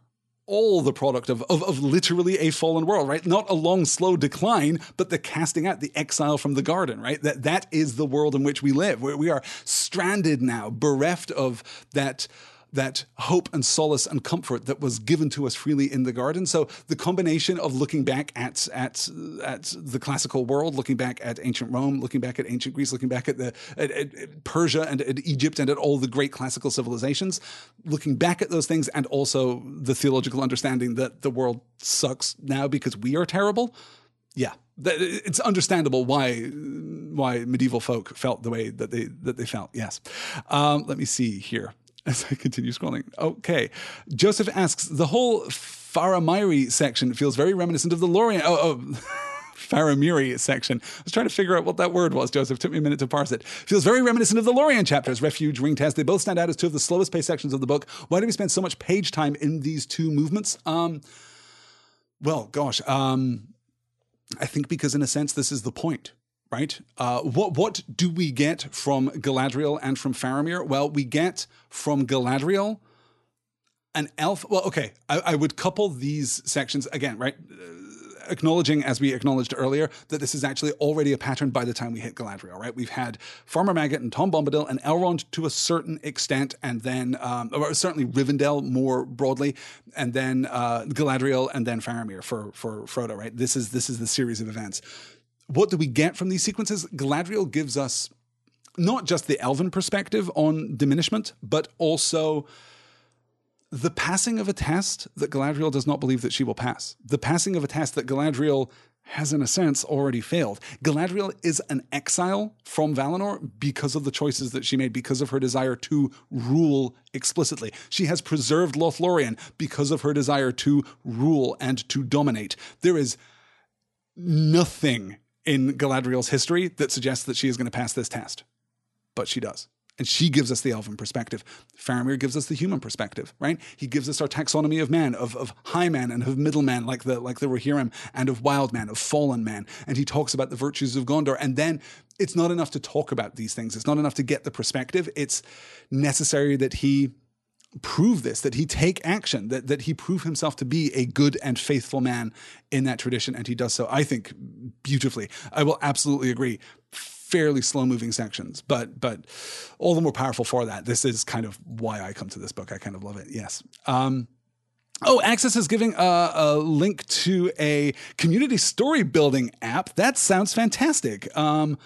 all the product of, of, of, literally a fallen world, right? Not a long, slow decline, but the casting out, the exile from the garden, right? That that is the world in which we live. Where we are stranded now, bereft of that that hope and solace and comfort that was given to us freely in the garden. So the combination of looking back at at at the classical world, looking back at ancient Rome, looking back at ancient Greece, looking back at the at, at Persia and at Egypt and at all the great classical civilizations, looking back at those things and also the theological understanding that the world sucks now because we are terrible. Yeah, it's understandable why why medieval folk felt the way that they that they felt. Yes. Um, let me see here as I continue scrolling. Okay. Joseph asks The whole Faramiri section feels very reminiscent of the Lorien. Oh, oh. Faramiri section. I was trying to figure out what that word was, Joseph. Took me a minute to parse it. Feels very reminiscent of the Lorien chapters, Refuge, Ring Test. They both stand out as two of the slowest paced sections of the book. Why do we spend so much page time in these two movements? Um, well, gosh. Um, I think because, in a sense, this is the point right? Uh, what what do we get from Galadriel and from Faramir? Well, we get from Galadriel an elf. Well, okay, I, I would couple these sections again, right? Uh, acknowledging, as we acknowledged earlier, that this is actually already a pattern by the time we hit Galadriel, right? We've had Farmer Maggot and Tom Bombadil and Elrond to a certain extent, and then, um, certainly Rivendell more broadly, and then uh, Galadriel, and then Faramir for for Frodo, right? This is this is the series of events what do we get from these sequences? Galadriel gives us not just the elven perspective on diminishment, but also the passing of a test that Galadriel does not believe that she will pass. The passing of a test that Galadriel has, in a sense, already failed. Galadriel is an exile from Valinor because of the choices that she made, because of her desire to rule explicitly. She has preserved Lothlorien because of her desire to rule and to dominate. There is nothing in Galadriel's history that suggests that she is going to pass this test. But she does. And she gives us the elven perspective. Faramir gives us the human perspective, right? He gives us our taxonomy of man, of, of high man and of middle man, like the like the Rohirrim, and of wild man, of fallen man. And he talks about the virtues of Gondor. And then it's not enough to talk about these things. It's not enough to get the perspective. It's necessary that he prove this, that he take action, that, that he prove himself to be a good and faithful man in that tradition. And he does so, I think, beautifully. I will absolutely agree. Fairly slow moving sections, but but all the more powerful for that. This is kind of why I come to this book. I kind of love it. Yes. Um, Oh, Axis is giving a, a, link to a community story building app. That sounds fantastic. Um,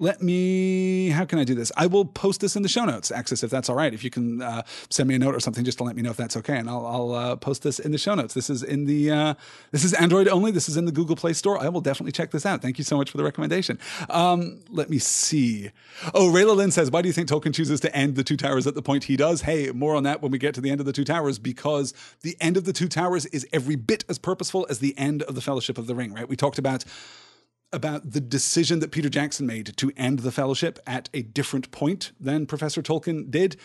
let me how can i do this? I will post this in the show notes Axis if that's all right. If you can uh, send me a note or something just to let me know if that's okay and i'll, I'll uh, post this in the show notes. This is in the uh, this is android only. This is in the google play store. I will definitely check this out. Thank you so much for the recommendation. Um, let me see. Oh rayla lynn says why do you think tolkien chooses to end the two towers at the point he does? Hey more on that when we get to the end of the two towers because the end of the two towers is every bit as purposeful as the end of the fellowship of the ring right? We talked about about the decision that Peter Jackson made to end the fellowship at a different point than Professor Tolkien did.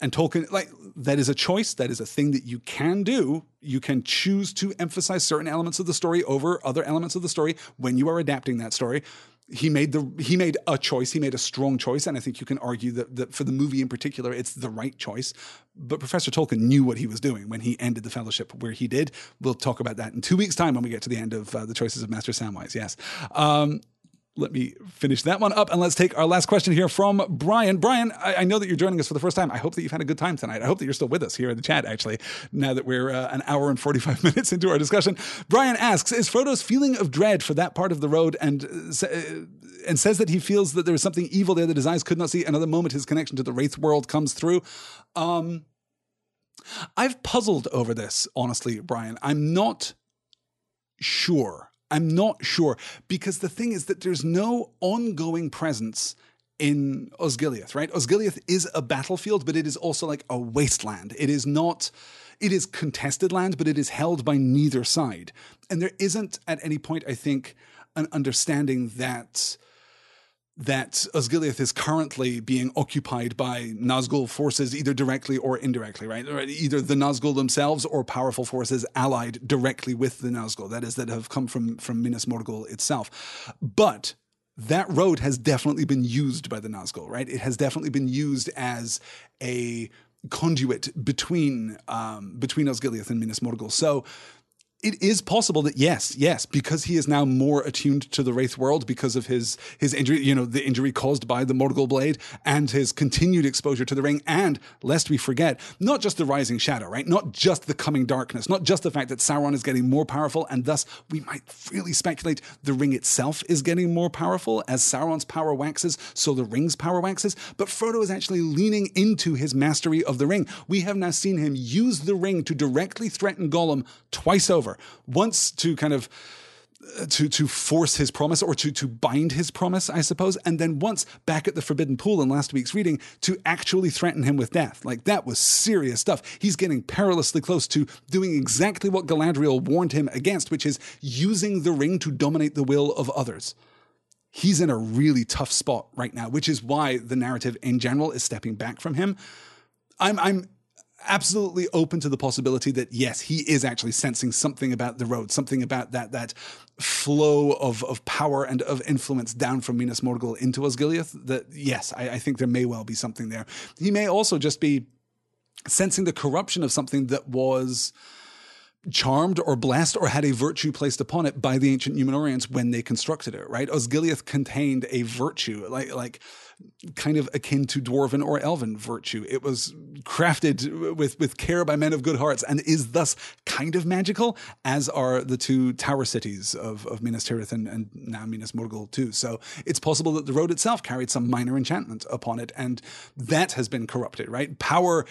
And Tolkien, like, that is a choice. That is a thing that you can do. You can choose to emphasize certain elements of the story over other elements of the story when you are adapting that story he made the he made a choice he made a strong choice and i think you can argue that, that for the movie in particular it's the right choice but professor tolkien knew what he was doing when he ended the fellowship where he did we'll talk about that in two weeks time when we get to the end of uh, the choices of master samwise yes um, let me finish that one up and let's take our last question here from Brian. Brian, I, I, know that you're joining us for the first time. I hope that you've had a good time tonight. I hope that you're still with us here in the chat, actually, now that we're uh, an hour and 45 minutes into our discussion. Brian asks Is Frodo's feeling of dread for that part of the road and, uh, uh and says that he feels that there is something evil there that his eyes could not see? Another moment his connection to the Wraith world comes through. Um, I've puzzled over this, honestly, Brian. I'm not sure I'm not sure because the thing is that there's no ongoing presence in Osgiliath, right? Osgiliath is a battlefield, but it is also like a wasteland. It is not, it is contested land, but it is held by neither side. And there isn't at any point, I think, an understanding that that Osgiliath is currently being occupied by Nazgul forces, either directly or indirectly, right? Either the Nazgul themselves or powerful forces allied directly with the Nazgul, that is, that have come from, from Minas Morgul itself. But that road has definitely been used by the Nazgul, right? It has definitely been used as a conduit between um, between Osgiliath and Minas Morgul. So it is possible that yes, yes, because he is now more attuned to the Wraith world because of his his injury, you know, the injury caused by the Morgul blade and his continued exposure to the ring, and lest we forget, not just the rising shadow, right? Not just the coming darkness, not just the fact that Sauron is getting more powerful, and thus we might freely speculate the ring itself is getting more powerful as Sauron's power waxes, so the ring's power waxes. But Frodo is actually leaning into his mastery of the ring. We have now seen him use the ring to directly threaten Gollum twice over once to kind of uh, to to force his promise or to to bind his promise, I suppose, and then once back at the Forbidden Pool in last week's reading to actually threaten him with death. Like that was serious stuff. He's getting perilously close to doing exactly what Galadriel warned him against, which is using the ring to dominate the will of others. He's in a really tough spot right now, which is why the narrative in general is stepping back from him. I'm I'm absolutely open to the possibility that yes, he is actually sensing something about the road, something about that that flow of of power and of influence down from Minas Morgul into Osgiliath. That yes, I, I think there may well be something there. He may also just be sensing the corruption of something that was charmed or blessed or had a virtue placed upon it by the ancient Númenóreans when they constructed it, right? Osgiliath contained a virtue, like like kind of akin to dwarven or elven virtue. It was crafted with, with care by men of good hearts and is thus kind of magical, as are the two tower cities of, of Minas Tirith and, and now Minas Morgul too. So it's possible that the road itself carried some minor enchantment upon it, and that has been corrupted, right? Power,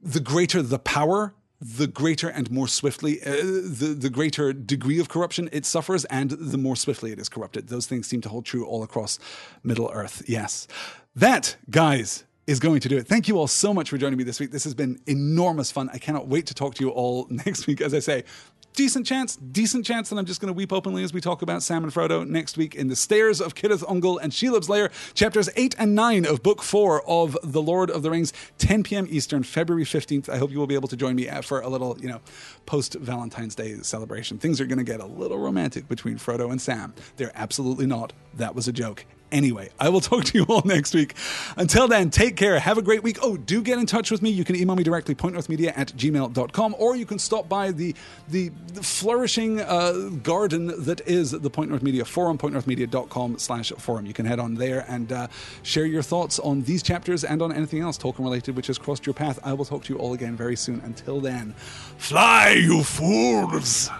the greater the power, the greater and more swiftly, uh, the, the greater degree of corruption it suffers, and the more swiftly it is corrupted. Those things seem to hold true all across Middle Earth. Yes. That, guys, is going to do it. Thank you all so much for joining me this week. This has been enormous fun. I cannot wait to talk to you all next week. As I say, decent chance, decent chance that I'm just going to weep openly as we talk about Sam and Frodo next week in the Stairs of Cirith Ungol and Shelob's Lair, chapters 8 and 9 of Book 4 of The Lord of the Rings, 10 p.m. Eastern, February 15th. I hope you will be able to join me uh, for a little, you know, post Valentine's Day celebration. Things are going to get a little romantic between Frodo and Sam. They're absolutely not. That was a joke. Anyway, I will talk to you all next week. Until then, take care. Have a great week. Oh, do get in touch with me. You can email me directly, pointnorthmedia at gmail.com, or you can stop by the, the, the flourishing uh, garden that is the Point North Media forum, pointnorthmedia.com slash forum. You can head on there and uh, share your thoughts on these chapters and on anything else Tolkien related which has crossed your path. I will talk to you all again very soon. Until then, fly, you fools!